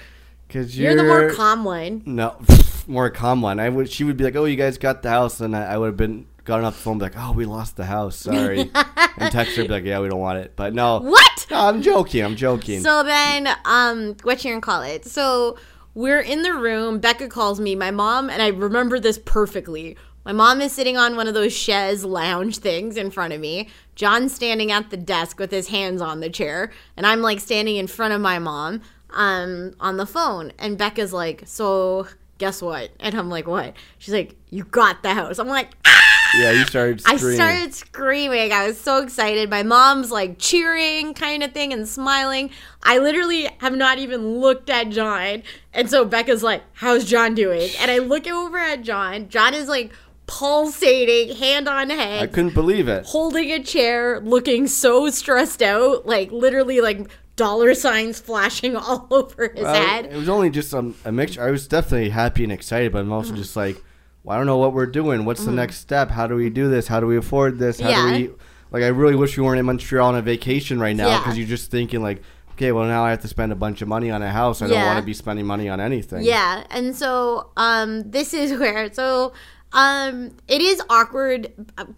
Because You're, the more calm one. No, more calm one. I would. She would be like, "Oh, you guys got the house," and I, I would have been gotten off the phone, be like, "Oh, we lost the house. Sorry," and text her, be like, "Yeah, we don't want it." But no, What? no, I'm joking. I'm joking. So then, um, what you gonna call it? So we're in the room. Becca calls me. My mom and I remember this perfectly. My mom is sitting on one of those chaise lounge things in front of me. John's standing at the desk with his hands on the chair, and I'm like standing in front of my mom, um, on the phone. And Becca's like, "So guess what?" And I'm like, "What?" She's like, "You got the house." I'm like, "Ah!" yeah, you started screaming. I started screaming. I was so excited. My mom's like cheering, kind of thing, and smiling. I literally have not even looked at John. And so Becca's like, How's John doing? And I look over at John. John is like pulsating, hand on head. I couldn't believe it. holding a chair, looking so stressed out, like literally like dollar signs flashing all over his Well, head. It was only just um, a mixture. I was definitely happy and excited, but I'm also just like, well, I don't know what we're doing. What's the next step? How do we do this? How do we afford this? How Yeah. do we? Like, I really wish we weren't in Montreal on a vacation right now Yeah. because you're just thinking like, okay, well now I have to spend a bunch of money on a house. I don't want to be spending money on anything. Yeah, and so um, this is where so um, it is awkward,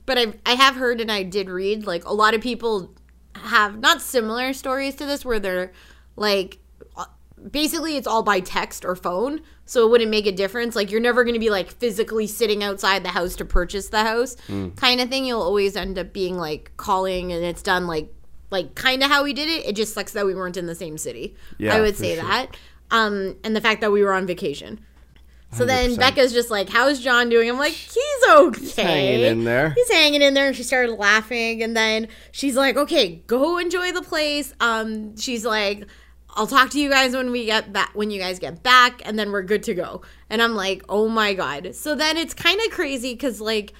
but I I have heard and I did read like a lot of people have not similar stories to this where they're like uh, basically it's all by text or phone so it wouldn't make a difference. Like you're never going to be like physically sitting outside the house to purchase the house kind of thing. You'll always end up being like calling and it's done like like kind of how we did it. It just sucks that we weren't in the same city. Yeah, i would say sure. that. Um and the fact that we were on vacation so then 100%. Becca's just like, "How's John doing?" I'm like, "He's okay. He's hanging in there. He's hanging in there." And she started laughing, and then she's like, "Okay, go enjoy the place." Um, she's like, "I'll talk to you guys when we get back. When you guys get back, and then we're good to go." And I'm like, "Oh my god!" So then it's kind of crazy because like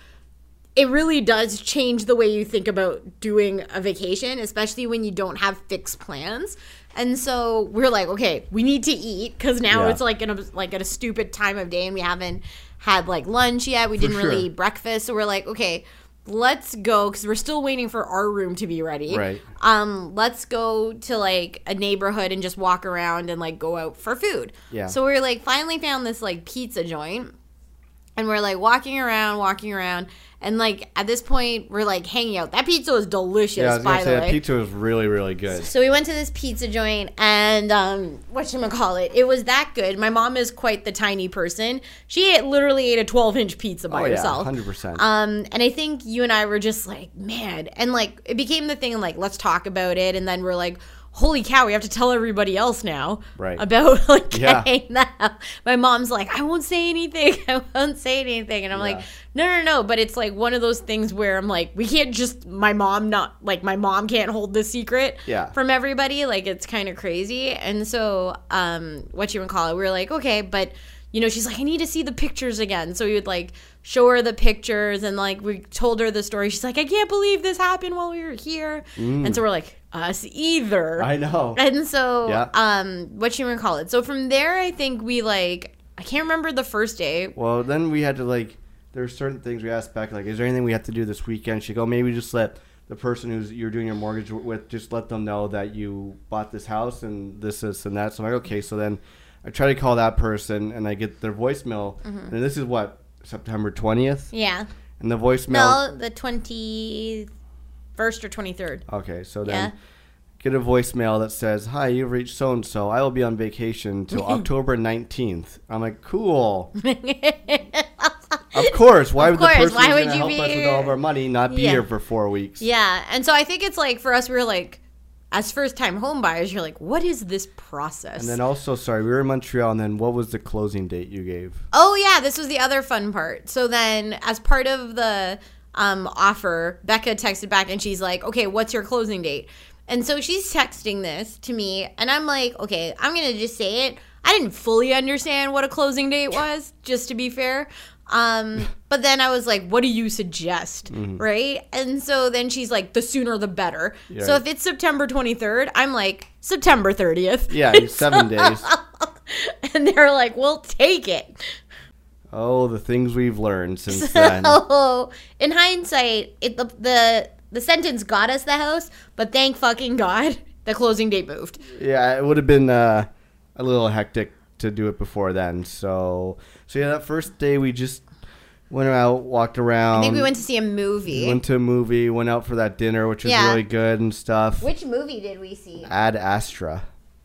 it really does change the way you think about doing a vacation, especially when you don't have fixed plans. And so we're like, okay, we need to eat because now Yeah. it's like in a like at a stupid time of day, and we haven't had like lunch yet. We didn't really eat breakfast, so we're like, okay, let's go because we're still waiting for our room to be ready. Right. Um, let's go to like a neighborhood and just walk around and like go out for food. Yeah. So we're like finally found this like pizza joint and we're like walking around, walking around, and like at this point we're like hanging out. That pizza was delicious, Yeah, I was by gonna the way. that pizza was really, really good. so we went to this pizza joint, and um, what call it? It was that good. My mom is quite the tiny person. She ate, literally ate a twelve inch pizza by Oh yeah, herself. hundred percent. Um, and I think you and I were just like, man, and like it became the thing, like let's talk about it, and then we're like, holy cow, we have to tell everybody else now, Right. About like Yeah. that. My mom's like, I won't say anything, I won't say anything, and I'm like, no, no, no. But it's like one of those things where I'm like, we can't just my mom not like my mom can't hold the secret Yeah. from everybody. Like it's kind of crazy, and so um, what you would call it, we were like, okay, but you know, she's like, I need to see the pictures again. So we would like show her the pictures and like we told her the story. She's like, I can't believe this happened while we were here. And so we're like, us either. Mm. I know. And so, Yeah. um, what you would call it. So from there, I think we like, I can't remember the first day. Well, then we had to like. There were certain things we asked back, like, "Is there anything we have to do this weekend?" She go, "Maybe just let the person who's you're doing your mortgage with just let them know that you bought this house and this, this, and that." So I'm like, "Okay." So then I try to call that person, and I get their voicemail, Mm-hmm. and this is what September twentieth, Yeah. and the voicemail. No, the 21st or 23rd. Okay, so then Yeah. get a voicemail that says, "Hi, you've reached so and so. I will be on vacation till October 19th." I'm like, "Cool." of course. Why would course, the person why would you help be us with all of our money not be Yeah. here for four weeks? Yeah. And so I think it's like for us, we were like, as first time home buyers, you're like, what is this process? And then also, sorry, we were in Montreal, and then what was the closing date you gave? Oh yeah, this was the other fun part. So then, as part of the um, offer, Becca texted back and she's like, "Okay, what's your closing date?" And so she's texting this to me, and I'm like, "Okay, I'm gonna just say it." I didn't fully understand what a closing date was, just to be fair. Um, but then I was like, "What do you suggest?" Right? And so then she's like, "The sooner the better." Yeah. So if it's September 23rd, I'm like, "September 30th." Yeah, seven days. and they're like, "We'll take it." Oh, the things we've learned since then. So, in hindsight, it the, the the sentence got us the house, but thank fucking God the closing date moved. Yeah, it would have been uh, a little hectic to do it before then. So, so yeah, that first day we just went out, walked around. I think we went to see a movie. went to a movie, went out for that dinner, which was Yeah. really good and stuff. Which movie did we see? Ad Astra,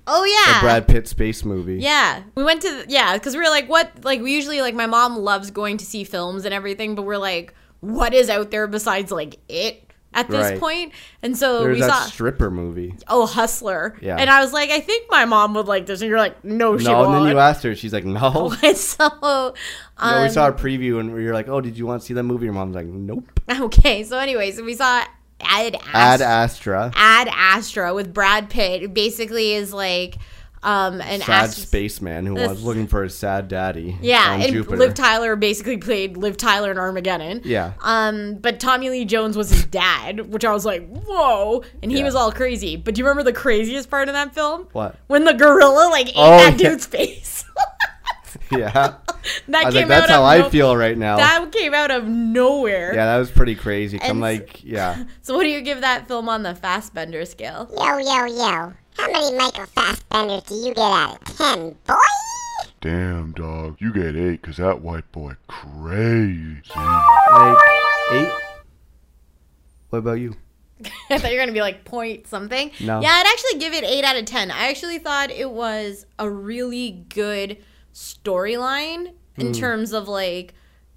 Oh yeah, the yeah. Brad Pitt space movie. Yeah, we went to yeah, because we were like, what? Like we usually like my mom loves going to see films and everything, but we're like, what is out there besides like it at this Right. point? And so There's we that saw stripper movie. oh Hustler, Yeah. and I was like, I think my mom would like this, and you're like, no, she No, and then you asked her, she's like, no. so No, um, we saw a preview and we were like, oh, did you want to see that movie? Your mom's like, nope. okay. So anyway, so we saw Ad Ad Astra, Astra, Ad Astra with Brad Pitt. It basically is like um an sad ast- spaceman who was looking for his sad daddy. Yeah, on and Jupiter. Liv Tyler basically played Liv Tyler in Armageddon. Yeah. Um, but Tommy Lee Jones was his dad, which I was like, whoa, and he Yeah. was all crazy. But do you remember the craziest part of that film? What? When the gorilla like ate Oh, that yeah. dude's face. Yeah. that I came like, that's out how of I no- feel right now. That came out of nowhere. yeah, that was pretty crazy. And Come s- like, yeah. So what do you give that film on the Fassbender scale? Yo, yo, yo. How many Michael Fassbenders do you get out of 10, boy? Damn, dog. You get eight, because that white boy crazy. Like, eight? What about you? I thought you were gonna be like point something. No. Yeah, I'd actually give it eight out of ten. I actually thought it was a really good storyline in hmm. terms of like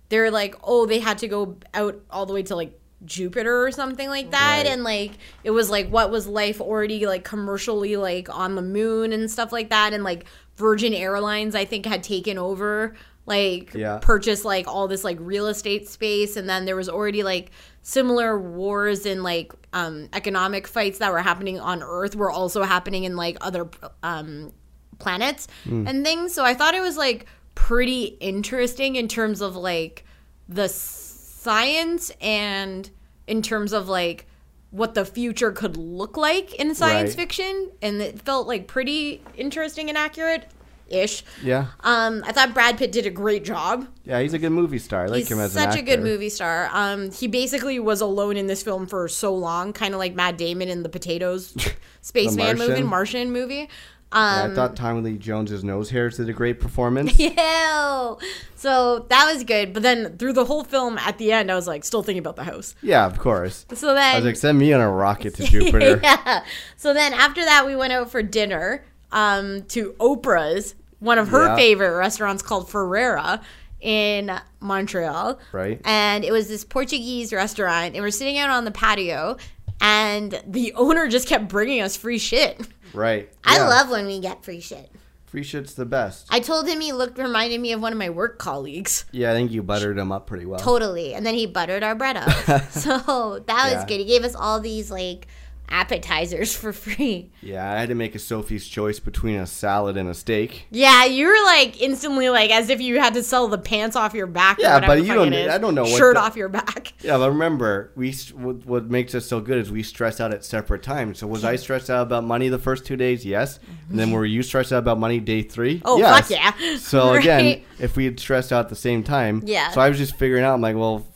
they're like, oh, they had to go out all the way to like Jupiter or something like that, Right. and like it was like what was life already like commercially like on the moon and stuff like that, and like Virgin Airlines I think had taken over like Yeah. purchased like all this like real estate space. And then there was already like similar wars and like um economic fights that were happening on earth were also happening in like other um planets and things. So i thought it was like pretty interesting in terms of like the science and in terms of like what the future could look like in science Right. fiction and it felt like pretty interesting and accurate ish Yeah. um, I thought Brad Pitt did a great job. Yeah, he's a good movie star. I like He's him as such a good movie star. Um, he basically was alone in this film for so long, kind of like Matt Damon in the Potatoes Spaceman movie, Martian? Martian movie. Yeah, Um, I thought Tommy Lee Jones's nose hairs did a great performance. yeah. So that was good. But then through the whole film, at the end, I was like, still thinking about the house. yeah, of course. So then, I was like, send me on a rocket to Jupiter. yeah. So then after that, we went out for dinner um, to Oprah's, one of her Yeah. favorite restaurants called Ferreira in Montreal. Right. And it was this Portuguese restaurant, and we're sitting out on the patio, and the owner just kept bringing us free shit. Right. I Yeah. love when we get free shit. free shit's the best. I told him he looked reminded me of one of my work colleagues. Yeah, I think you buttered him up pretty well. Totally. And then he buttered our bread up. so that was Yeah. good. He gave us all these like appetizers for free. Yeah, I had to make a Sophie's choice between a salad and a steak. Yeah, you were like instantly like as if you had to sell the pants off your back. Yeah, but you don't-. I don't know what Shirt the- off your back. Yeah, but remember, we what, what makes us so good is we stress out at separate times. So was I stressed out about money the first two days? Yes. And then mm-hmm. were you stressed out about money day three? Oh yes. fuck yeah! So Right? again, if we had stressed out at the same time, Yeah. So I was just figuring out. I'm like, well,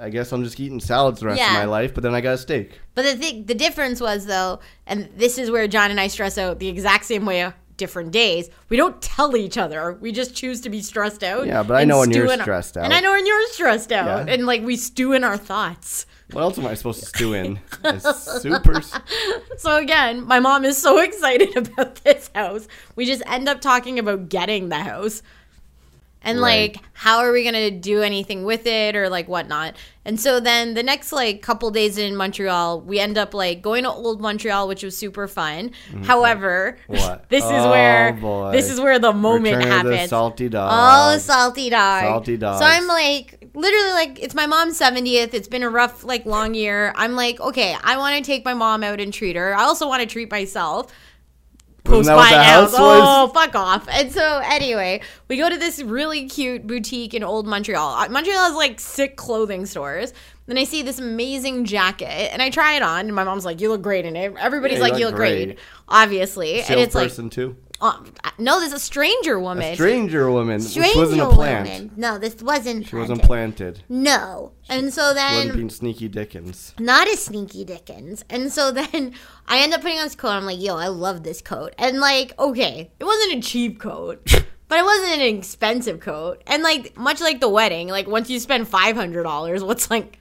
I guess I'm just eating salads the rest of my life. But then I got a steak. But the thing, the difference was though, and this is where John and I stress out the exact same way. Different days. We don't tell each other. We just choose to be stressed out. Yeah, but I and know when you're in our- stressed out. And I know when you're stressed out. Yeah. And like we stew in our thoughts. What else am I supposed to stew in? It's supers. So again, my mom is so excited about this house. We just end up talking about getting the house. And Right. like how are we gonna do anything with it or like whatnot. And so then the next like couple days in Montreal, we end up like going to old Montreal, which was super fun. However, What? this is Oh, where boy. this is where the moment Return of the happens. salty dog. Oh, salty dog. Salty dogs. So I'm like, literally, like, it's my mom's 70th. It's been a rough, like, long year. I'm like, okay, I want to take my mom out and treat her. I also want to treat myself. Wasn't that what the house. was? Oh, fuck off. And so, anyway, we go to this really cute boutique in old Montreal. Uh, Montreal has like sick clothing stores. Then I see this amazing jacket and I try it on. And my mom's like, You look great in it. Everybody's Yeah, like, You look great. great. Obviously. and it's like, too. Uh, no, there's a stranger woman. A stranger woman, Stranger wasn't a plant. woman. No, this wasn't. She wasn't planted. planted. No, and so then wasn't being sneaky Dickens. not a sneaky Dickens. And so then I end up putting on this coat. I'm like, yo, I love this coat. And like, okay, it wasn't a cheap coat, but it wasn't an expensive coat. And like, much like the wedding, like once you spend five hundred dollars, what's like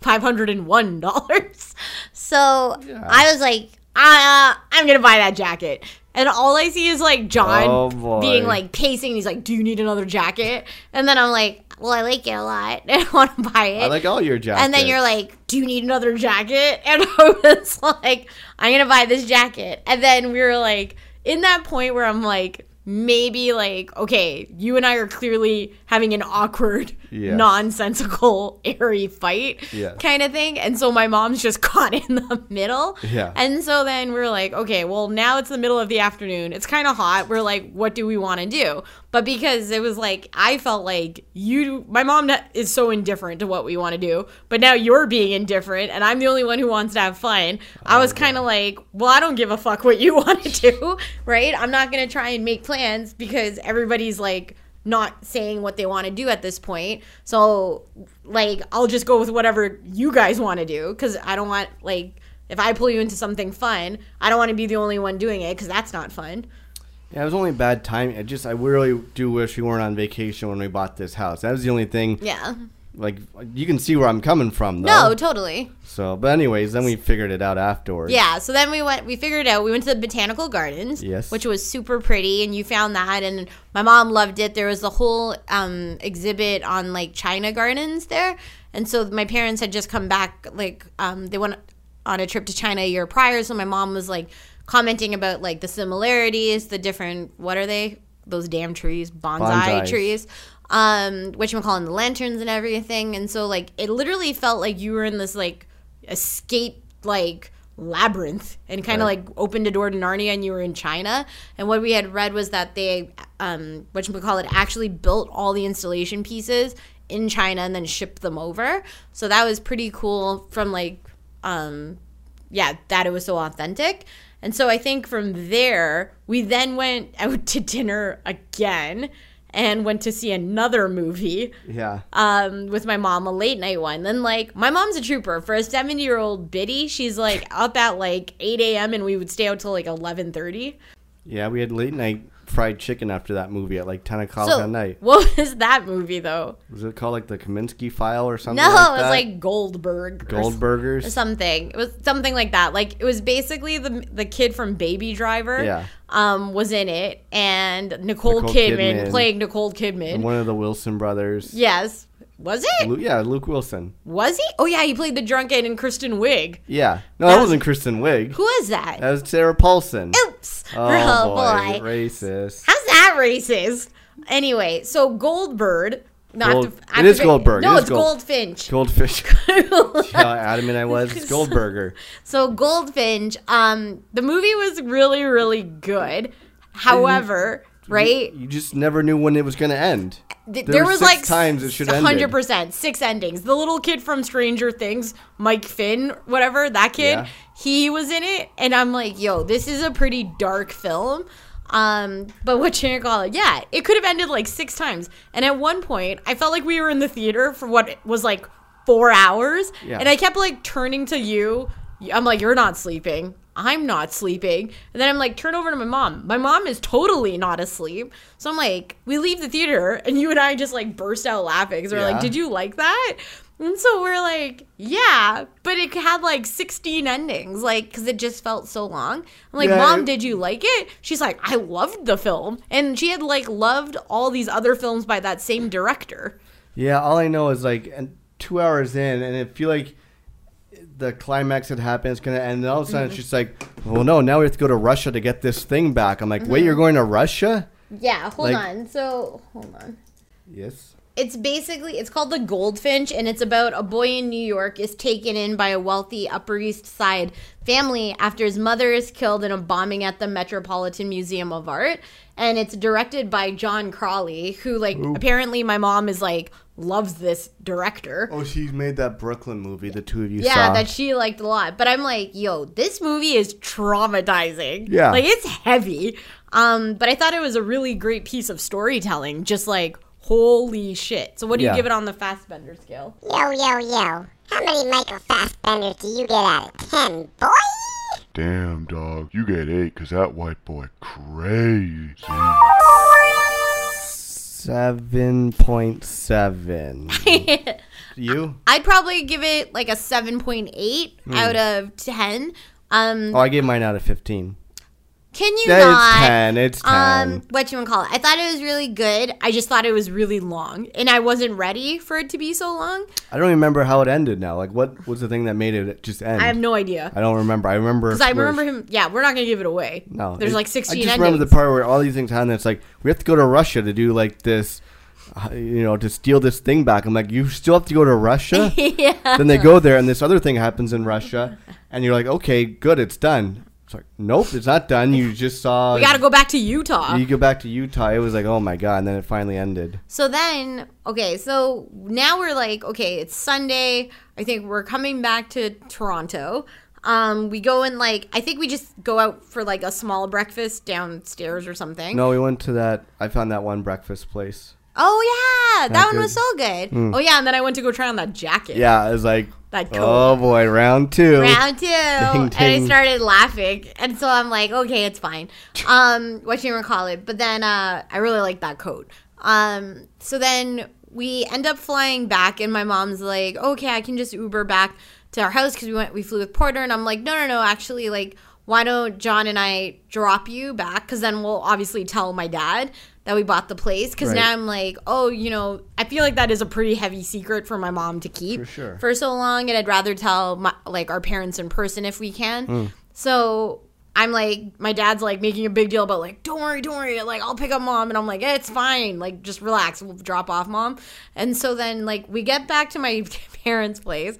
five hundred and one dollars? So I was like, uh, I'm gonna buy that jacket. And all I see is like John Oh, being like pacing. He's like, "Do you need another jacket?" And then I'm like, "Well, I like it a lot. and I want to buy it." I like all your jackets. And then you're like, "Do you need another jacket?" And I was like, "I'm gonna buy this jacket." And then we were like, in that point where I'm like, maybe like, okay, you and I are clearly having an awkward, Yes. nonsensical, airy fight, Yes. kind of thing. And so my mom's just caught in the middle. Yeah. And so then we're like, okay, well now it's the middle of the afternoon. It's kind of hot. We're like, what do we want to do? But because it was like, I felt like you, my mom is so indifferent to what we want to do, but now you're being indifferent and I'm the only one who wants to have fun. I oh, was kind of like, well, I don't give a fuck what you want to do, right? I'm not going to try and make plans because everybody's like, not saying what they want to do at this point. So, like, I'll just go with whatever you guys want to do because I don't want, like, if I pull you into something fun, I don't want to be the only one doing it because that's not fun. Yeah, it was only bad timing. I just, I really do wish we weren't on vacation when we bought this house. That was the only thing. Yeah. Like, you can see where I'm coming from, though. No, totally. So, but anyways, then we figured it out afterwards. Yeah. So then we went, we figured it out. We went to the botanical gardens, Yes. which was super pretty, and you found that, and my mom loved it. There was a whole um, exhibit on like China gardens there, and so my parents had just come back. Like, um, they went on a trip to China a year prior, so my mom was like commenting about like the similarities, the different what are they? Those damn trees, bonsai Bonsais. trees um which I'm calling the lanterns and everything and so like it literally felt like you were in this like escape like labyrinth and kind of Right. like opened a door to Narnia and you were in China and what we had read was that they um what we call it actually built all the installation pieces in China and then shipped them over so that was pretty cool from like um yeah, that it was so authentic. And so I think from there, we then went out to dinner again and went to see another movie Yeah. um, with my mom, a late night one. Then, like, my mom's a trooper. For a 70 year old biddy, she's like up at like 8 a.m. and we would stay out till like 11.30. Yeah, we had late night fried chicken after that movie at like 10 o'clock So, at night. what was that movie though? Was it called like the Kaminsky file or something No, like it was that? like Goldberg. or or something. It was something like that. Like it was basically the the kid from Baby Driver. Yeah. Um, was in it, and Nicole, Nicole Kidman, Kidman. playing Nicole Kidman. And one of the Wilson brothers. yes. Was it? Lu- yeah, Luke Wilson. Was he? Oh yeah, he played the drunken in Kristen Wiig. Yeah. No, that wasn't Kristen Wiig. Who is that? That was Sarah Paulson. Oops. Oh, boy. Racist. How's that racist? Anyway, so Goldbird. Not Gold- to, I it is Goldberg, No, it it's Gold- Goldfinch. Goldfish. See how adamant I was? It's Goldberger. So Goldfinch, um, the movie was really, really good. However, right? You just never knew when it was going to end. Th- There there was six like times it should hundred percent six endings. The little kid from Stranger Things, Mike Finn, whatever that kid, Yeah. he was in it, and I'm like, yo, this is a pretty dark film. Um, but what you call it? Yeah, it could have ended like six times. And at one point, I felt like we were in the theater for what was like four hours, Yeah. and I kept like turning to you. I'm like, you're not sleeping. I'm not sleeping. And then I'm like, turn over to my mom. My mom is totally not asleep. So I'm like, we leave the theater and you and I just like burst out laughing. Because we're Yeah. like, did you like that? And so we're like, yeah, but it had like 16 endings, like, because it just felt so long. I'm like, mom, did you like it? She's like, I loved the film. And she had like loved all these other films by that same director. Yeah, all I know is like two hours in, and it feel like the climax had happened. It's gonna end. And all of a sudden, mm-hmm. it's just like, well, no, now we have to go to Russia to get this thing back. I'm like, wait, mm-hmm. you're going to Russia? Yeah, hold Like- on. So, hold on. Yes. it's basically it's called the goldfinch and it's about a boy in new york is taken in by a wealthy upper east side family after his mother is killed in a bombing at the metropolitan museum of art and it's directed by john Crowley who like apparently my mom is like loves this director. Oh, she made that Brooklyn movie. The two of you Yeah, saw. that she liked a lot. But I'm like, yo, this movie is traumatizing. Yeah. Like it's heavy. Um, but I thought it was a really great piece of storytelling. Just like, holy shit. So what do you give it on the Fassbender scale? Yo, yo, yo. How many Michael Fassbenders do you get out of 10, boy? Damn, dog, you get eight 'cause that white boy crazy. Seven point seven. you? I'd probably give it like a 7.8 Hmm. out of 10. Um, Oh, I gave mine out of fifteen. Can you Yeah, not? it's ten. It's ten. Um, what you want to call it? I thought it was really good. I just thought it was really long, and I wasn't ready for it to be so long. I don't remember how it ended now. Like, what was the thing that made it just end? I have no idea. I don't remember. I remember. Because I remember him. Yeah, we're not gonna give it away. No, there's it- like 16 I just endings. remember the part where all these things happen. It's like we have to go to Russia to do like this, uh, you know, to steal this thing back. I'm like, you still have to go to Russia. yeah. then they go there, and this other thing happens in Russia, and you're like, okay, good, it's done. It's like, nope, it's not done. You just saw. We gotta go back to Utah. You go back to Utah. It was like, oh my god, and then it finally ended. So then, okay, so now we're like, okay, it's Sunday. I think we're coming back to Toronto. Um, we go and like, I think we just go out for like a small breakfast downstairs or something. No, we went to that. I found that one breakfast place. Oh yeah, that Not one was so good. Oh yeah, and then I went to go try on that jacket. Yeah, it was like, That oh boy, round two. round two. And i started laughing. And so i'm like okay it's fine. Um what you want to call it. But then uh i really like that coat um so then we end up flying back and my mom's like okay i can just uber back to our house because we went we flew with porter. And i'm like no no no actually like why don't john and i drop you back because then we'll obviously tell my dad that we bought the place because Right. now i'm like oh you know i feel like that is a pretty heavy secret for my mom to keep For sure. for so long and I'd rather tell my, like our parents in person if we can. Hmm. So I'm like my dad's like making a big deal about like don't worry, don't worry, like I'll pick up mom and I'm like eh, it's fine, like just relax, we'll drop off mom. And so then like we get back to my parents' place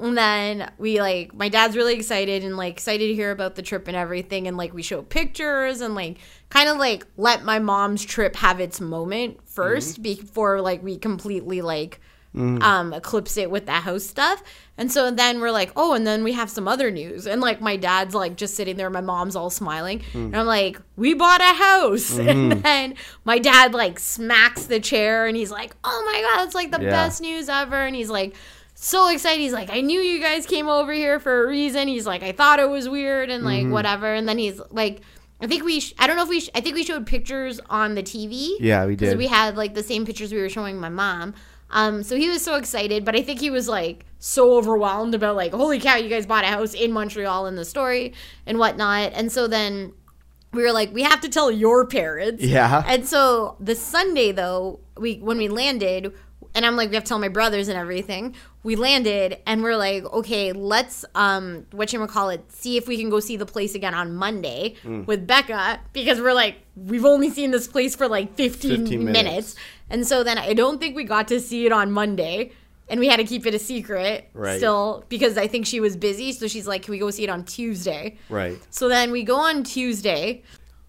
and then we like my dad's really excited and like excited to hear about the trip and everything. And like we show pictures and like kind of like let my mom's trip have its moment 1st mm-hmm. before like we completely like mm. um eclipse it with the house stuff. And so then we're like oh and then we have some other news. And like my dad's like just sitting there my mom's all smiling. Mm. And i'm like we bought a house. And mm-hmm. then my dad like smacks the chair and he's like oh my god it's like the Yeah. best news ever. And he's like so excited he's like i knew you guys came over here for a reason he's like i thought it was weird and like whatever and then he's like I think we, sh- I don't know if we, sh- I think we showed pictures on the TV. Yeah, we did. Because did. we had like the same pictures we were showing my mom. Um, so he was so excited, but I think he was like so overwhelmed about like, holy cow, you guys bought a house in Montreal in the story and whatnot. And so then we were like, we have to tell your parents. Yeah. And so the Sunday though, we when we landed, and I'm like, we have to tell my brothers and everything. We landed and we're like, okay, let's um what you call it, see if we can go see the place again on Monday Mm. with Becca because we're like, we've only seen this place for like 15, 15 minutes. minutes. And so then I don't think we got to see it on Monday. And we had to keep it a secret Right. still because I think she was busy. So she's like, can we go see it on Tuesday? Right. So then we go on Tuesday.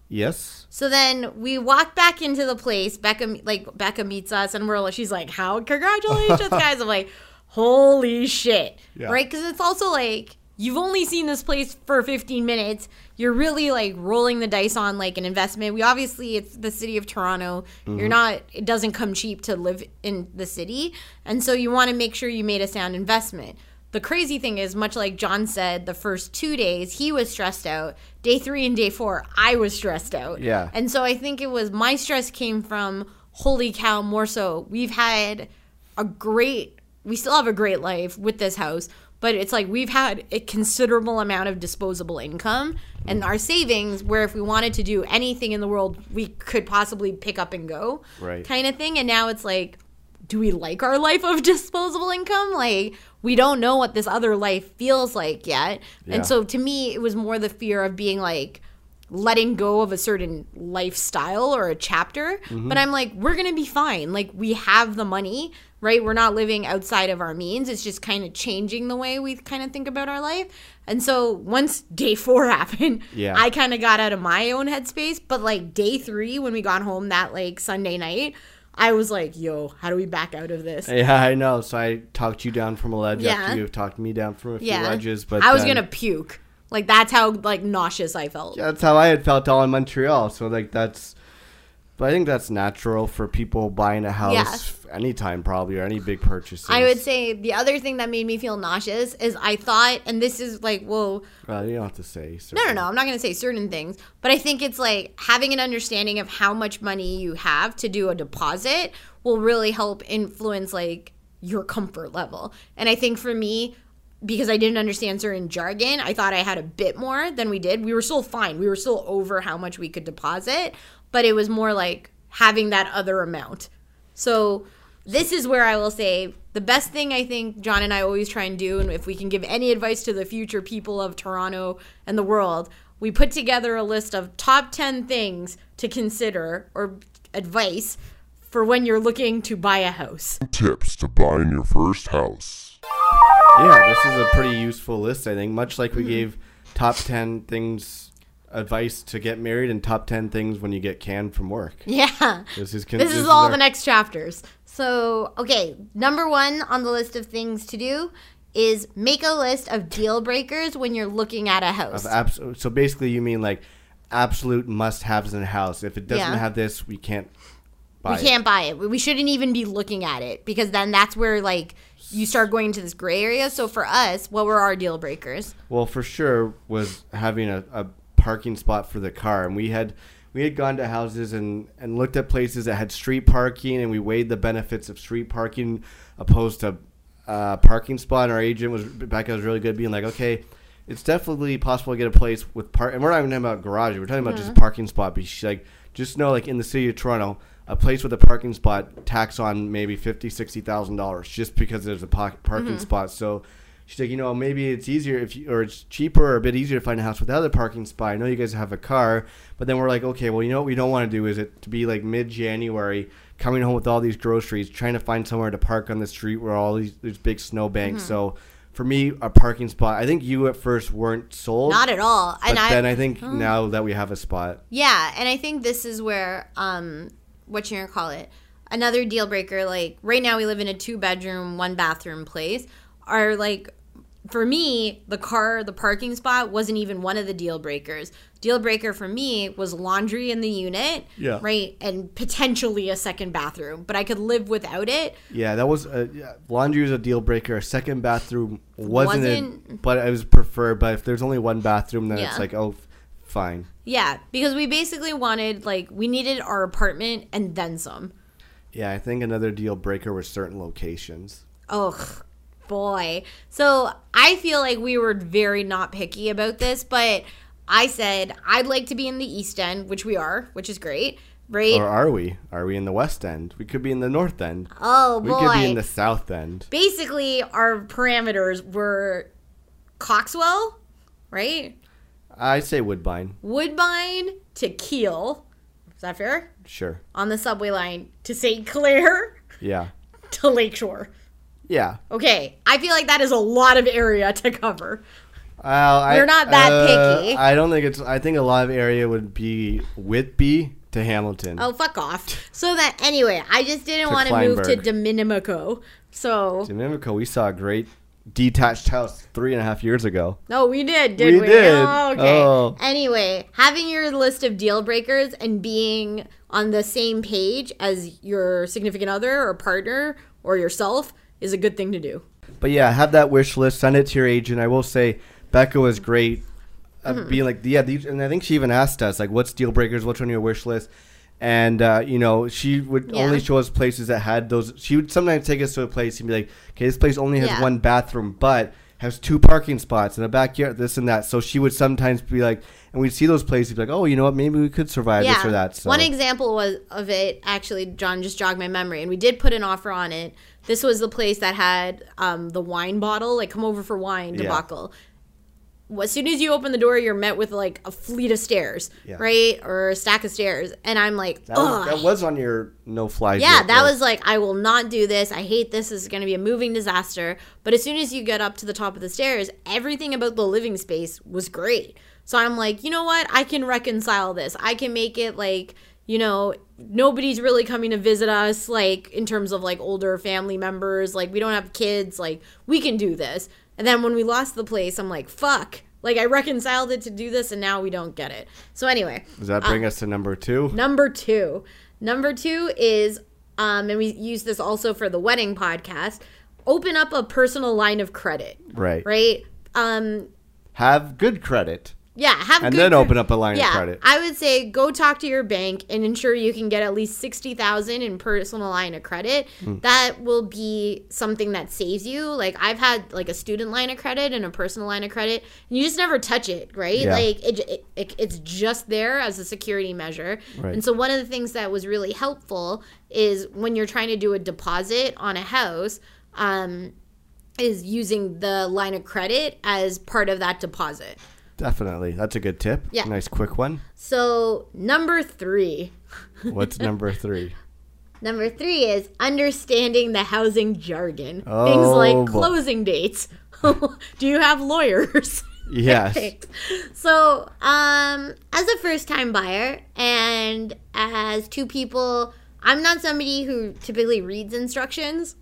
Yes. So then we walk back into the place. Becca like Becca meets us, and we're like, she's like, "How congratulations, guys!" I'm like, "Holy shit!" Yeah. Right? Because it's also like you've only seen this place for 15 minutes. You're really like rolling the dice on like an investment. We obviously it's the city of Toronto. You're mm-hmm. not. It doesn't come cheap to live in the city, and so you want to make sure you made a sound investment. The crazy thing is, much like John said, the first two days he was stressed out. Day three and day four, I was stressed out. Yeah. And so I think it was my stress came from holy cow, more so. We've had a great, we still have a great life with this house, but it's like we've had a considerable amount of disposable income and our savings where if we wanted to do anything in the world, we could possibly pick up and go Right. kind of thing. And now it's like, do we like our life of disposable income? Like, we don't know what this other life feels like yet. Yeah. And so to me, it was more the fear of being like, letting go of a certain lifestyle or a chapter. Mm-hmm. But I'm like, we're to be fine. Like, we have the money, right? We're not living outside of our means. It's just kind of changing the way we kind of think about our life. And so once day four happened, Yeah. I kind of got out of my own headspace. But like day three, when we got home that like Sunday night, I was like, yo, how do we back out of this? Yeah, I know. So I talked you down from a ledge Yeah. after you talked me down from a few Yeah. ledges. But I was then- gonna puke. Like that's how like nauseous I felt. Yeah, that's how I had felt all in Montreal. So like that's, but I think that's natural for people buying a house Yeah. anytime probably or any big purchases. I would say the other thing that made me feel nauseous is I thought, and this is like, whoa, Well, you don't have to say. no, no, no, I'm not going to say certain things, but I think it's like having an understanding of how much money you have to do a deposit will really help influence like your comfort level. And I think for me, because I didn't understand certain jargon, I thought I had a bit more than we did. We were still fine. We were still over how much we could deposit, but it was more like having that other amount. So this is where I will say the best thing I think John and I always try and do, and if we can give any advice to the future people of Toronto and the world, we put together a list of top 10 things to consider or advice for when you're looking to buy a house. Tips to buying your first house. Yeah, this is a pretty useful list. I think, much like we Mm-hmm. gave top ten things advice to get married and top ten things when you get canned from work. Yeah. This is con- This is all our- the next chapters. So, okay, number one on the list of things to do is make a list of deal breakers when you're looking at a house. of abs- So basically, you mean like absolute must-haves in a house. If it doesn't Yeah. have this, we can't buy we it. can't buy it. We shouldn't even be looking at it because then that's where like you start going into this gray area. So for us, what were our deal breakers? Well, for sure was having a, a parking spot for the car, and we had we had gone to houses and and looked at places that had street parking, and we weighed the benefits of street parking opposed to uh, parking spot. And our agent was Becca was really good, being like, okay. It's definitely possible to get a place with park, and we're not even talking about garage We're talking about just a parking spot. But she's like, just know, like in the city of Toronto, a place with a parking spot tax on maybe fifty, sixty thousand dollars just because there's a pa- parking spot. So she's like, you know, maybe it's easier if you, or it's cheaper or a bit easier to find a house without a parking spot. I know you guys have a car, but then we're like, okay, well, you know what we don't want to do is it to be like mid January, coming home with all these groceries, trying to find somewhere to park on the street where all these these big snow banks. So. For me, a parking spot. I think you at first weren't sold. Not at all. But And I, then I think now that we have a spot, Yeah, and I think this is where um what you're gonna call it? Another deal breaker, like right now we live in a two bedroom, one bathroom place. Are like for me, the car, the parking spot wasn't even one of the deal breakers. Deal breaker for me was laundry in the unit, Yeah. right, and potentially a second bathroom, but I could live without it. Yeah, that was a, yeah, laundry was a deal breaker. A second bathroom wasn't, Wasn't- it, but it was preferred. But if there's only one bathroom, then it's like, oh, fine. Yeah, because we basically wanted like we needed our apartment and then some. Yeah, I think another deal breaker was certain locations. Oh boy. So I feel like we were very not picky about this, but I said I'd like to be in the East End, which we are, which is great. Right? Or are we? Are we in the West End? We could be in the North End. oh We boy. could be in the South End. Basically, our parameters were Coxwell, right? I say Woodbine. Woodbine to Keele. Is that fair? Sure. On the subway line to St. Clair Yeah. to Lakeshore. Yeah. Okay, I feel like that is a lot of area to cover. Well, I, We're not that uh, picky. I don't think it's. I think a lot of area would be Whitby to Hamilton. Oh, fuck off. So that anyway, I just didn't want to move to. Dominico. So Dominico, we saw a great detached house three and a half years ago. no, we did, did we? We did. Oh, okay. Oh. Anyway, having your list of deal breakers and being on the same page as your significant other or partner or yourself is a good thing to do. But yeah, have that wish list. Send it to your agent. I will say, Becca was great. Uh, Mm-hmm. Being like, yeah, these, and I think she even asked us like, "What's deal breakers? What's on your wish list?" And uh, you know, she would Yeah. only show us places that had those. She would sometimes take us to a place and be like, "Okay, this place only has Yeah. one bathroom, but has two parking spots in a backyard, this and that." So she would sometimes be like, and we'd see those places, be like, "Oh, you know what? Maybe we could survive this or that." So One example was of it actually John just jogged my memory and we did put an offer on it. This was the place that had um, the wine bottle, like come over for wine Yeah. Well, As soon as you open the door, you're met with like a fleet of stairs, Yeah. right? Or a stack of stairs. And I'm like, that was, that was on your no fly. Yeah, that was like, I will not do this. I hate this. This is going to be a moving disaster. But as soon as you get up to the top of the stairs, everything about the living space was great. So I'm like, you know what? I can reconcile this. I can make it like, you know, nobody's really coming to visit us, like in terms of like older family members. Like we don't have kids. Like we can do this. And then when we lost the place, I'm like, fuck. Like I reconciled it to do this, and now we don't get it. So anyway, Does that bring us to number two? Number two. Number two is, um, and we use this also for the wedding podcast. Open up a personal line of credit. Right. Right. Um. Have good credit. Yeah. Have And then cre- open up a line of yeah, credit. I would say go talk to your bank and ensure you can get at least sixty thousand in personal line of credit. Hmm. That will be something that saves you. Like I've had like a student line of credit and a personal line of credit, and you just never touch it, right? Yeah. Like it, it, it, it's just there as a security measure. Right. And so one of the things that was really helpful is when you're trying to do a deposit on a house. Um, is using the line of credit as part of that deposit. Definitely. That's a good tip. Yeah. Nice quick one. So, number three. What's number three? Number three is understanding the housing jargon. Things Oh, like boy. closing dates. Do you have lawyers? Yes. So, um, as a first time buyer and as two people, I'm not somebody who typically reads instructions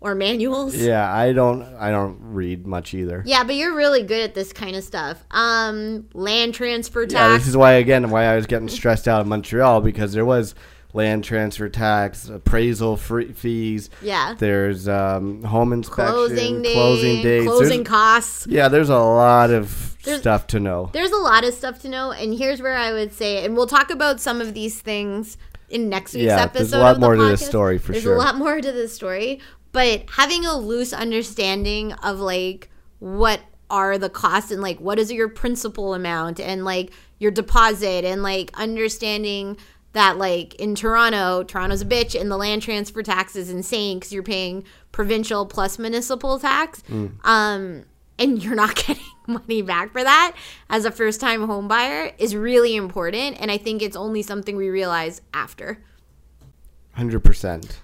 or manuals. Yeah, I don't I don't read much either. Yeah, but you're really good at this kind of stuff. Um, land transfer tax. Yeah, this is why again why I was getting stressed out in Montreal because there was land transfer tax, appraisal free fees. Yeah. There's um, home inspection, closing day, closing dates. closing There's- costs. yeah, there's a lot of There's- stuff to know. There's a lot of stuff to know, and here's where I would say, and we'll talk about some of these things in next week's Yeah, episode. there's a lot of the more to this story, for there's sure. a lot more to this story, but having a loose understanding of like what are the costs and like what is your principal amount and like your deposit and like understanding that like in Toronto, Toronto's a bitch and the land transfer tax is insane because you're paying provincial plus municipal tax. Um, and you're not getting money back for that as a first time home buyer is really important. And I think it's only something we realize after. Hundred percent.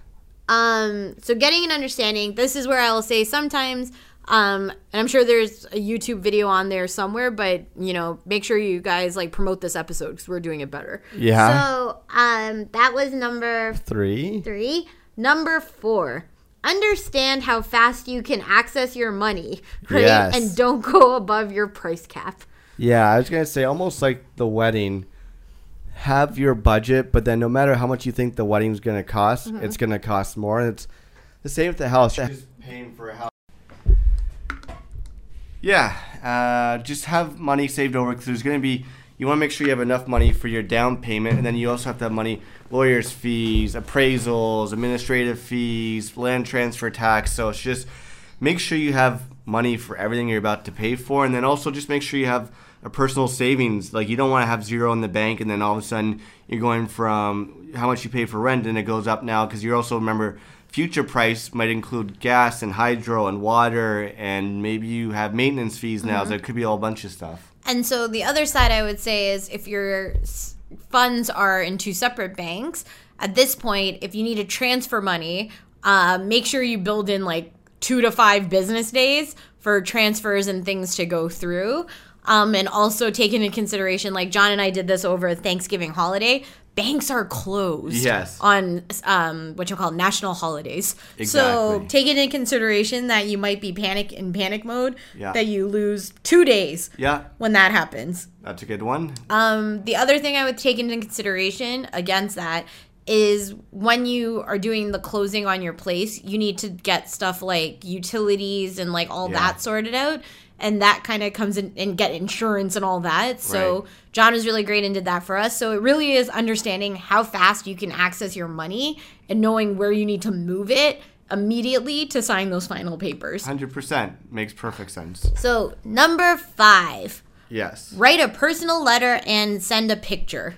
Um, so getting an understanding, this is where I'll say sometimes, um, and I'm sure there's a YouTube video on there somewhere, but you know, make sure you guys like promote this episode because we're doing it better. Yeah. So, um, that was number Three. three. Number four. Understand how fast you can access your money, right? Yes. And don't go above your price cap. Yeah, I was gonna say almost like the wedding. Have your budget, but then no matter how much you think the wedding's gonna cost, Mm-hmm. it's gonna cost more. And it's the same with the house. Just paying for a house. Yeah, uh, just have money saved over because there's gonna be. You want to make sure you have enough money for your down payment, and then you also have to have money, lawyers' fees, appraisals, administrative fees, land transfer tax. So it's just make sure you have money for everything you're about to pay for, and then also just make sure you have a personal savings. Like you don't want to have zero in the bank, and then all of a sudden you're going from how much you pay for rent, and it goes up now because you also remember future price might include gas and hydro and water, and maybe you have maintenance fees now. So it could be a whole bunch of stuff. And so the other side I would say is if your funds are in two separate banks, at this point, if you need to transfer money, uh, make sure you build in like two to five business days for transfers and things to go through. Um, and also take into consideration, like John and I did this over Thanksgiving holiday. Banks are closed Yes. on um, what you call national holidays. So Exactly. take it into consideration that you might be panic in panic mode. Yeah. That you lose two days Yeah, when that happens. that's a good one. Um, the other thing I would take into consideration against that is when you are doing the closing on your place, you need to get stuff like utilities and like all Yeah. that sorted out. And that kind of comes in and get insurance and all that. So Right. John was really great and did that for us. So it really is understanding how fast you can access your money and knowing where you need to move it immediately to sign those final papers. Hundred percent makes perfect sense. So number five Yes. write a personal letter and send a picture.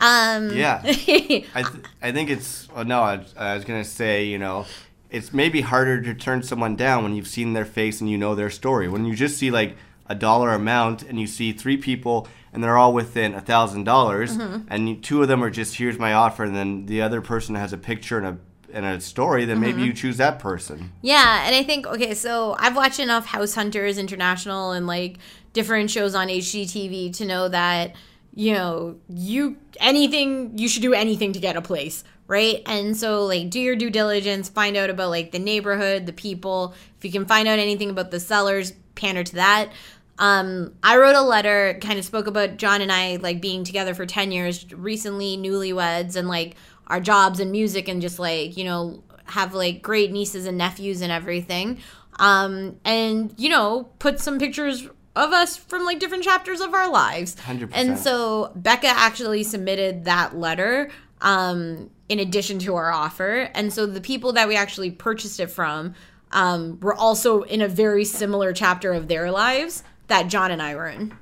Um, Yeah. I th- I think it's oh, no. I, I was gonna say you know, it's maybe harder to turn someone down when you've seen their face and you know their story. When you just see like a dollar amount and you see three people and they're all within a thousand dollars mm-hmm. and two of them are just here's my offer and then the other person has a picture and a and a story, then maybe mm-hmm. you choose that person. yeah, and I think okay, so I've watched enough House Hunters International and like different shows on HGTV to know that you know, you anything you should do anything to get a place, right? And so like do your due diligence, find out about like the neighborhood, the people. If you can find out anything about the sellers, pander to that. Um, I wrote a letter, kind of spoke about John and I like being together for 10 years, recently newlyweds and like our jobs and music and just like, you know, have like great nieces and nephews and everything. Um, and you know, put some pictures of us from like different chapters of our lives. 100%. And so Becca actually submitted that letter um, in addition to our offer. And so the people that we actually purchased it from um, were also in a very similar chapter of their lives that John and I were in.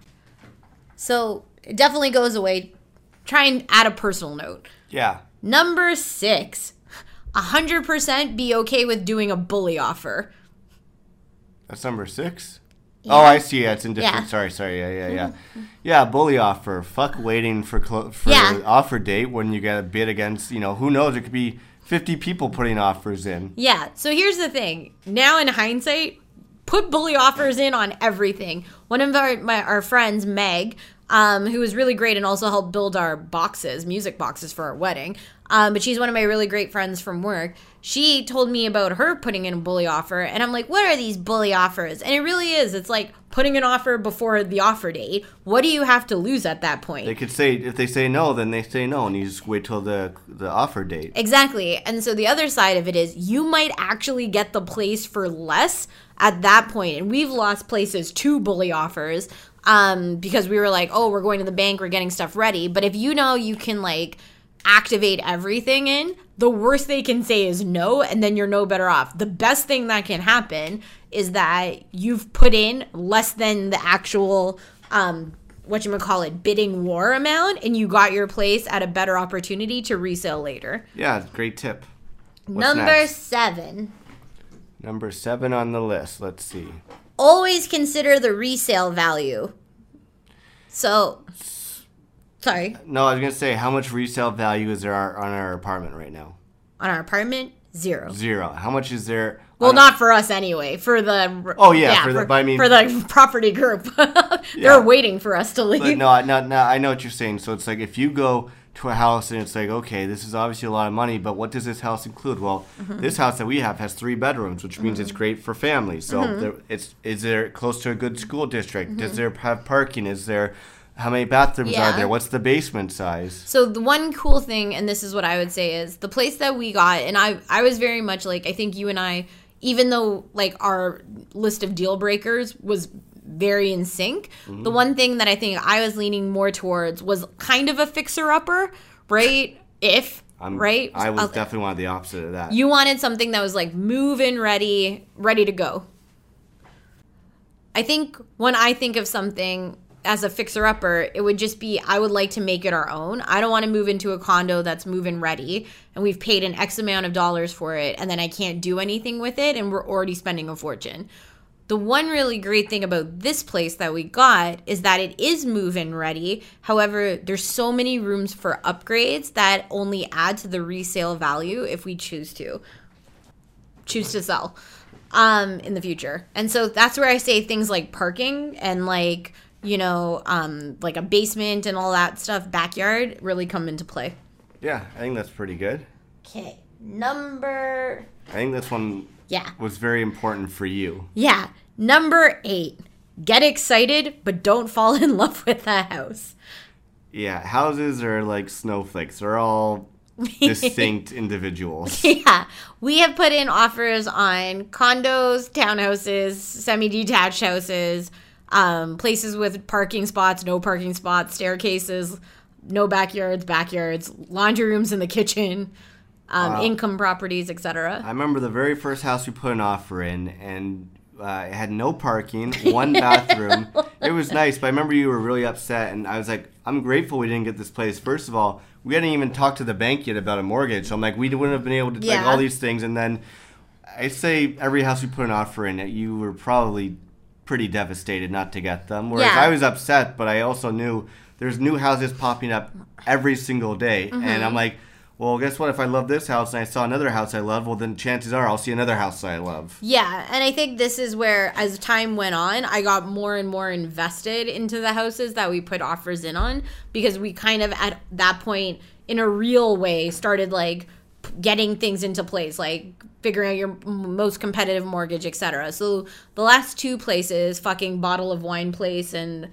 So it definitely goes away. Try and add a personal note. Yeah. Number six, 100% be okay with doing a bully offer. That's number six. Oh, I see. Yeah, it's in different. Yeah. Mm-hmm. Sorry, sorry. Yeah, yeah, yeah. Yeah, bully offer. Fuck waiting for clo- for Yeah. offer date when you get a bid against. You know, who knows? It could be fifty people putting offers in. Yeah. So here's the thing. Now in hindsight, put bully offers in on everything. One of our my, our friends, Meg, um, who was really great and also helped build our boxes, music boxes for our wedding. Um, but she's one of my really great friends from work. She told me about her putting in a bully offer, and I'm like, what are these bully offers? And it really is. It's like putting an offer before the offer date. What do you have to lose at that point? They could say if they say no, then they say no, and you just wait till the the offer date. Exactly. And so the other side of it is you might actually get the place for less at that point. And we've lost places to bully offers um, because we were like, oh, we're going to the bank, we're getting stuff ready. But if you know you can like activate everything in, the worst they can say is no, and then you're no better off. The best thing that can happen is that you've put in less than the actual um what you call it bidding war amount and you got your place at a better opportunity to resell later. Yeah, great tip. What's Number next? seven. Number seven on the list. Let's see. Always consider the resale value. So, sorry, No, I was gonna say how much resale value is there on our apartment right now? on our apartment, zero. Zero. How much is there? Well, not for us anyway. For the Oh, yeah, for the- but I mean- for the property group, they're Yeah. waiting for us to leave. But no, I- no, no, I know what you're saying. So it's like if you go to a house and it's like, okay, this is obviously a lot of money, but what does this house include? Well, Mm-hmm. this house that we have has three bedrooms, which means it's great for families. So Mm-hmm. there, it's is there close to a good school district? Does there have parking? Is there how many bathrooms Yeah. are there? What's the basement size? So the one cool thing, and this is what I would say, is the place that we got, and I I was very much like I think you and I, even though like our list of deal breakers was very in sync, Mm-hmm. the one thing that I think I was leaning more towards was kind of a fixer upper, right? If I'm, right, I was Uh, definitely wanted the opposite of that. you wanted something that was like move in ready, ready to go. I think when I think of something as a fixer upper, it would just be I would like to make it our own. I don't want to move into a condo that's move in ready and we've paid an X amount of dollars for it and then I can't do anything with it and we're already spending a fortune. The one really great thing about this place that we got is that it is move in ready. However, there's so many rooms for upgrades that only add to the resale value if we choose to choose to sell um in the future. And so that's where I say things like parking and like, you know, um like a basement and all that stuff, backyard really come into play. yeah, I think that's pretty good. Okay. Number I think this one Yeah. was very important for you. Yeah. Number 8. Get excited but don't fall in love with the house. Yeah, houses are like snowflakes. They're all distinct individuals. Yeah. We have put in offers on condos, townhouses, semi detached houses, um, places with parking spots, no parking spots, staircases, no backyards, backyards, laundry rooms in the kitchen, um, income properties, etc. I remember the very first house we put an offer in, and uh, it had no parking, one bathroom. It was nice, but I remember you were really upset, and I was like, I'm grateful we didn't get this place. First of all, we hadn't even talked to the bank yet about a mortgage, so I'm like, we wouldn't have been able to like all these things, and then I say every house we put an offer in, you were probably pretty devastated not to get them. Whereas Yeah. I was upset, but I also knew there's new houses popping up every single day, and mm-hmm. I'm like, well, guess what? If I love this house and I saw another house I love, well, then chances are I'll see another house I love. Yeah, and I think this is where, as time went on, I got more and more invested into the houses that we put offers in on because we kind of, at that point, in a real way, started like getting things into place, like figuring out your most competitive mortgage, etc. So the last two places, fucking bottle of wine place and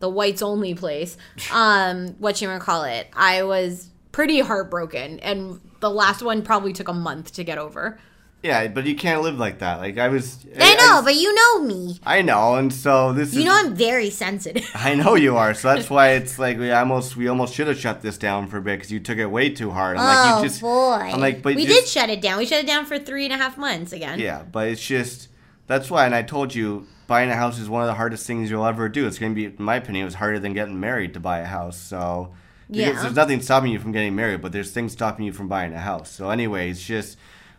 the whites only place, um, what you wanna call it, I was pretty heartbroken, and the last one probably took a month to get over. Yeah, but you can't live like that. Like I was. I know, but you know me. I know, and so this You is. know I'm very sensitive. I know you are, so that's why it's like we almost we almost should have shut this down for a bit because you took it way too hard. I'm like oh you just. boy! I'm like, but we just- did shut it down. We shut it down for three and a half months again. Yeah, but it's just that's why, and I told you, buying a house is one of the hardest things you'll ever do. It's going to be, in my opinion, it was harder than getting married to buy a house. So, Yeah. there's nothing stopping you from getting married, but there's things stopping you from buying a house. So, anyways, just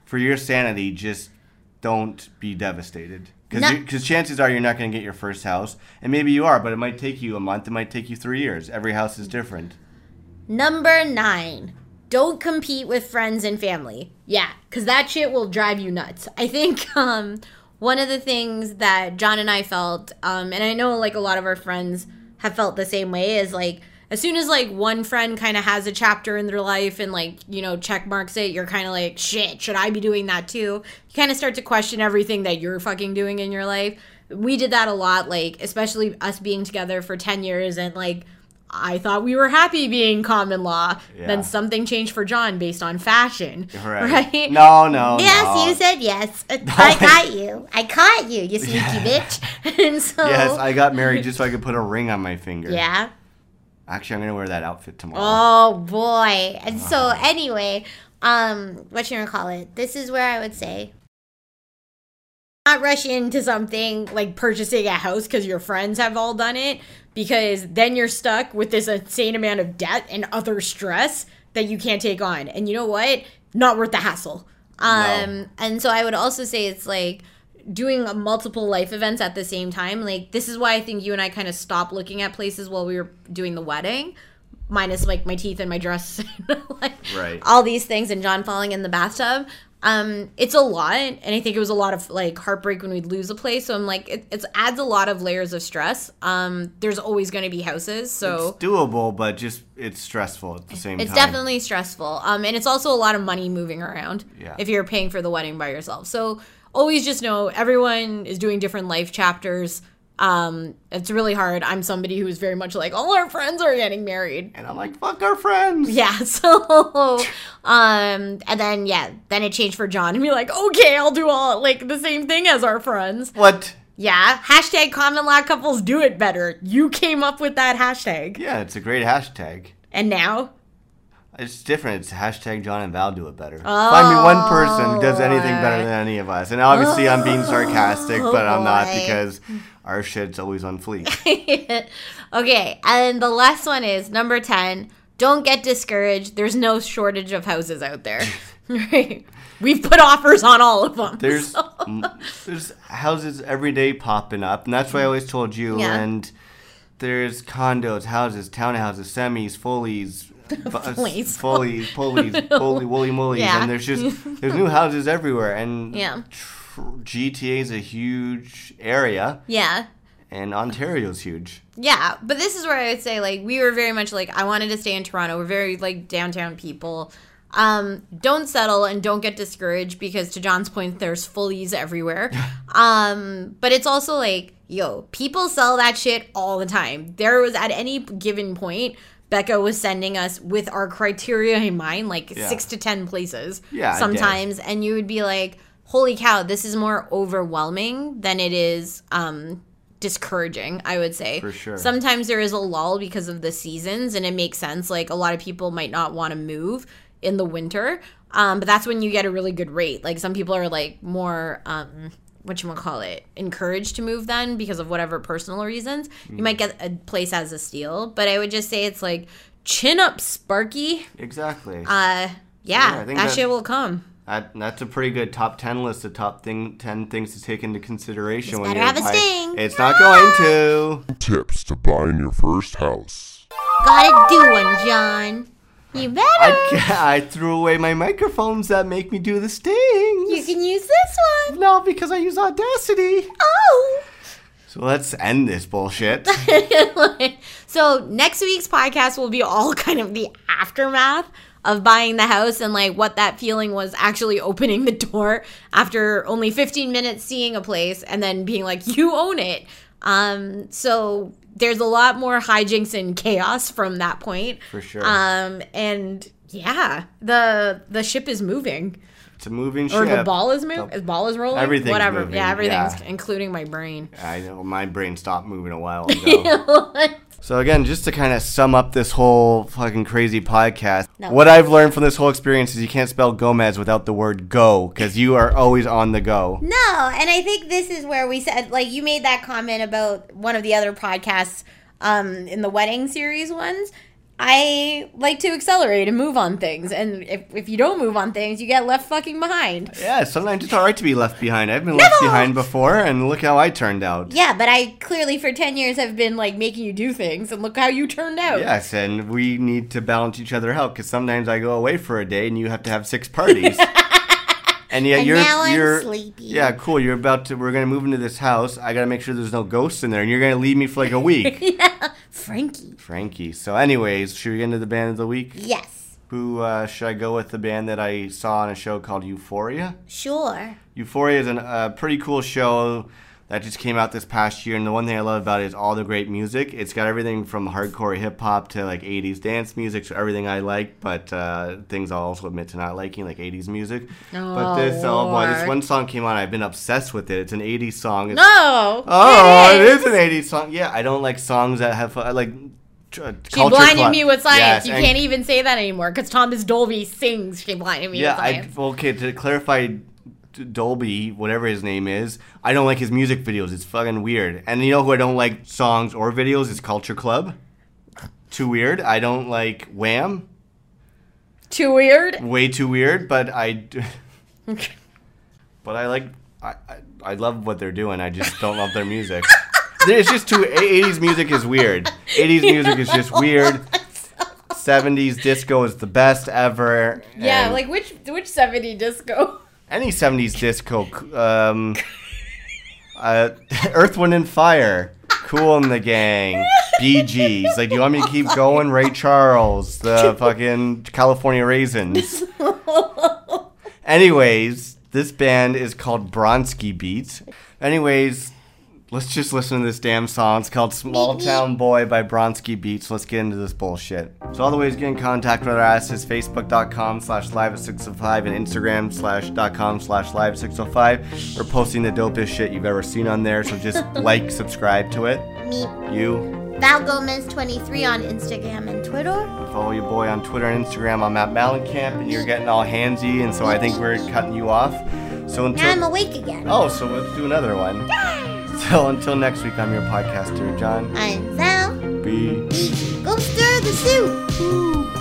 for your sanity, just don't be devastated. Because chances are you're not going to get your first house, and maybe you are, but it might take you a month. It might take you three years. Every house is different. Number nine. Don't compete with friends and family. Yeah, because that shit will drive you nuts. I think um, one of the things that John and I felt, um, and I know like a lot of our friends have felt the same way, is like as soon as like one friend kind of has a chapter in their life and like you know check marks it, you're kind of like shit. Should I be doing that too? You kind of start to question everything that you're fucking doing in your life. We did that a lot, like especially us being together for ten years and like. I thought we were happy being common law. Yeah. Then something changed for John based on fashion. Right. Right? No, no. Yes, no. you said yes. I got you. I caught you, you sneaky bitch. and so Yes, I got married just so I could put a ring on my finger. Yeah. Actually, I'm gonna wear that outfit tomorrow. Oh boy. And so anyway, um, what you gonna call it? This is where I would say not rush into something like purchasing a house because your friends have all done it because then you're stuck with this insane amount of debt and other stress that you can't take on and you know what not worth the hassle um and so i would also say it's like doing multiple life events at the same time like this is why i think you and i kind of stopped looking at places while we were doing the wedding minus like my teeth and my dress like Right. all these things and john falling in the bathtub um it's a lot and i think it was a lot of like heartbreak when we'd lose a place so i'm like it, it adds a lot of layers of stress um there's always going to be houses so It's doable, but just it's stressful at the same it's time. definitely stressful. Um, and it's also a lot of money moving around Yeah. if you're paying for the wedding by yourself. So always just know everyone is doing different life chapters. Um, it's really hard. I'm somebody who's very much like all our friends are getting married. And I'm like, fuck our friends. Yeah. So, um, and then yeah, then it changed for John and be like, okay, I'll do all like the same thing as our friends. What? Yeah. Hashtag common law couples do it better. You came up with that hashtag, Yeah, it's a great hashtag. and now It's different. It's hashtag John and Val do it better. Find me one person who does anything better oh, than any of us. And obviously, I'm being sarcastic, but I'm not oh, boy. because our shit's always on fleek. okay, and the last one is number 10. Don't get discouraged. There's no shortage of houses out there. right? We've put offers on all of them. There's m- there's houses every day popping up, and that's why I always told you. Yeah. And there's condos, houses, townhouses, semis, fullies. Fullies, pulleys, fully, woolly mullies, Yeah. and there's just there's new houses everywhere, and Yeah. tr- GTA is a huge area, yeah. and Ontario's huge. Yeah, but this is where I would say like we were very much like I wanted to stay in Toronto. We're very like downtown people. Um, don't settle and don't get discouraged because to John's point, there's fullies everywhere. um, but it's also like, yo, people sell that shit all the time. There was at any given point, Becca was sending us with our criteria in mind, like Yeah. six to ten places Yeah, I get it. sometimes, and you would be like, holy cow, this is more overwhelming than it is um discouraging, I would say. For sure. Sometimes there is a lull because of the seasons and it makes sense. Like a lot of people might not want to move in the winter. Um, but that's when you get a really good rate. Like some people are like more um what you call it encouraged to move then because of whatever personal reasons. You might get a place as a steal, but I would just say it's like chin up Sparky. Exactly. Uh Yeah, yeah, I think that that- shit will come. That, that's a pretty good top 10 list of top thing 10 things to take into consideration It's when better you're have a sting. It's not going to. Tips to buying your first house. Gotta do one, John. You better. I, I threw away my microphones that make me do the stings. you can use this one. no, because I use Audacity. Oh. So let's end this bullshit. so next week's podcast will be all kind of the aftermath of buying the house and like what that feeling was actually opening the door after only 15 minutes seeing a place and then being like you own it um so there's a lot more hijinks and chaos from that point For sure. um and yeah the the ship is moving It's a moving or ship. the ball is moving the ball is rolling Everything's whatever moving, yeah everything's yeah. including my brain I know my brain stopped moving a while ago. So again, just to kind of sum up this whole fucking crazy podcast, No. what I've learned from this whole experience is you can't spell Gomez without the word go because you are always on the go. No, and I think this is where we said like you made that comment about one of the other podcasts um in the wedding series ones. I like to accelerate and move on things, and if, if you don't move on things, you get left fucking behind. Yeah, sometimes it's all right to be left behind. I've been left behind before, and look how I turned out. Yeah, but I clearly for ten years have been like making you do things, and look how you turned out. Yes, and we need to balance each other out because sometimes I go away for a day and you have to have six parties. and yeah, And you're now I'm you're sleepy. yeah, cool. You're about to. We're gonna move into this house. I gotta make sure there's no ghosts in there, and you're gonna leave me for like a week, Frankie. Frankie. So, anyways, should we get into the band of the week? Yes, Who uh, should I go with? The band that I saw on a show called Euphoria. sure. Euphoria is a uh, pretty cool show that just came out this past year, and the one thing I love about it is all the great music. It's got everything from hardcore hip hop to like 80s dance music, so everything I like, but uh, things I'll also admit to not liking, like 80s music. but this, oh boy, this one song came on. I've been obsessed with it. It's an 80s song. It's, No. Oh, it is an 80s song. Yeah, I don't like songs that have uh, like. tr- She blinded cla- me with science. Yes, you can't even say that anymore because Thomas Dolby sings. She blinded me Yeah, with I science. okay to clarify. Dolby, whatever his name is, I don't like his music videos. It's fucking weird. And you know who I don't like songs or videos is Culture Club. Too weird. I don't like Wham. Too weird. Way too weird. But I, d- but I like. I, I I love what they're doing. I just don't love their music. It's just too. 80s music is weird. 80s music is just weird. 70s disco is the best ever. Yeah, like which which 70 disco? Any 70s disco um uh earth wind and fire. Kool and the Gang. Bgs like do you want me to keep going? Ray charles the fucking california raisins. Anyways this band is called bronski beats. Anyways let's just listen to this damn song. It's called small town boy by bronski beats. Let's get into this bullshit. So all the ways to get in contact with our ass is facebook.com slash live at 605 and instagram slash dot com slash live 605 we're posting the dopest shit you've ever seen on there so just like subscribe to it. Me, you. Val Gomez 23 on Instagram and Twitter. follow your boy on twitter and instagram. I'm at Malencamp, and you're getting all handsy and so i think we're cutting you off. So until Now I'm awake again. oh so let's do another one so until next week i'm your podcaster john I'm Val. b Go stir the soup. Leave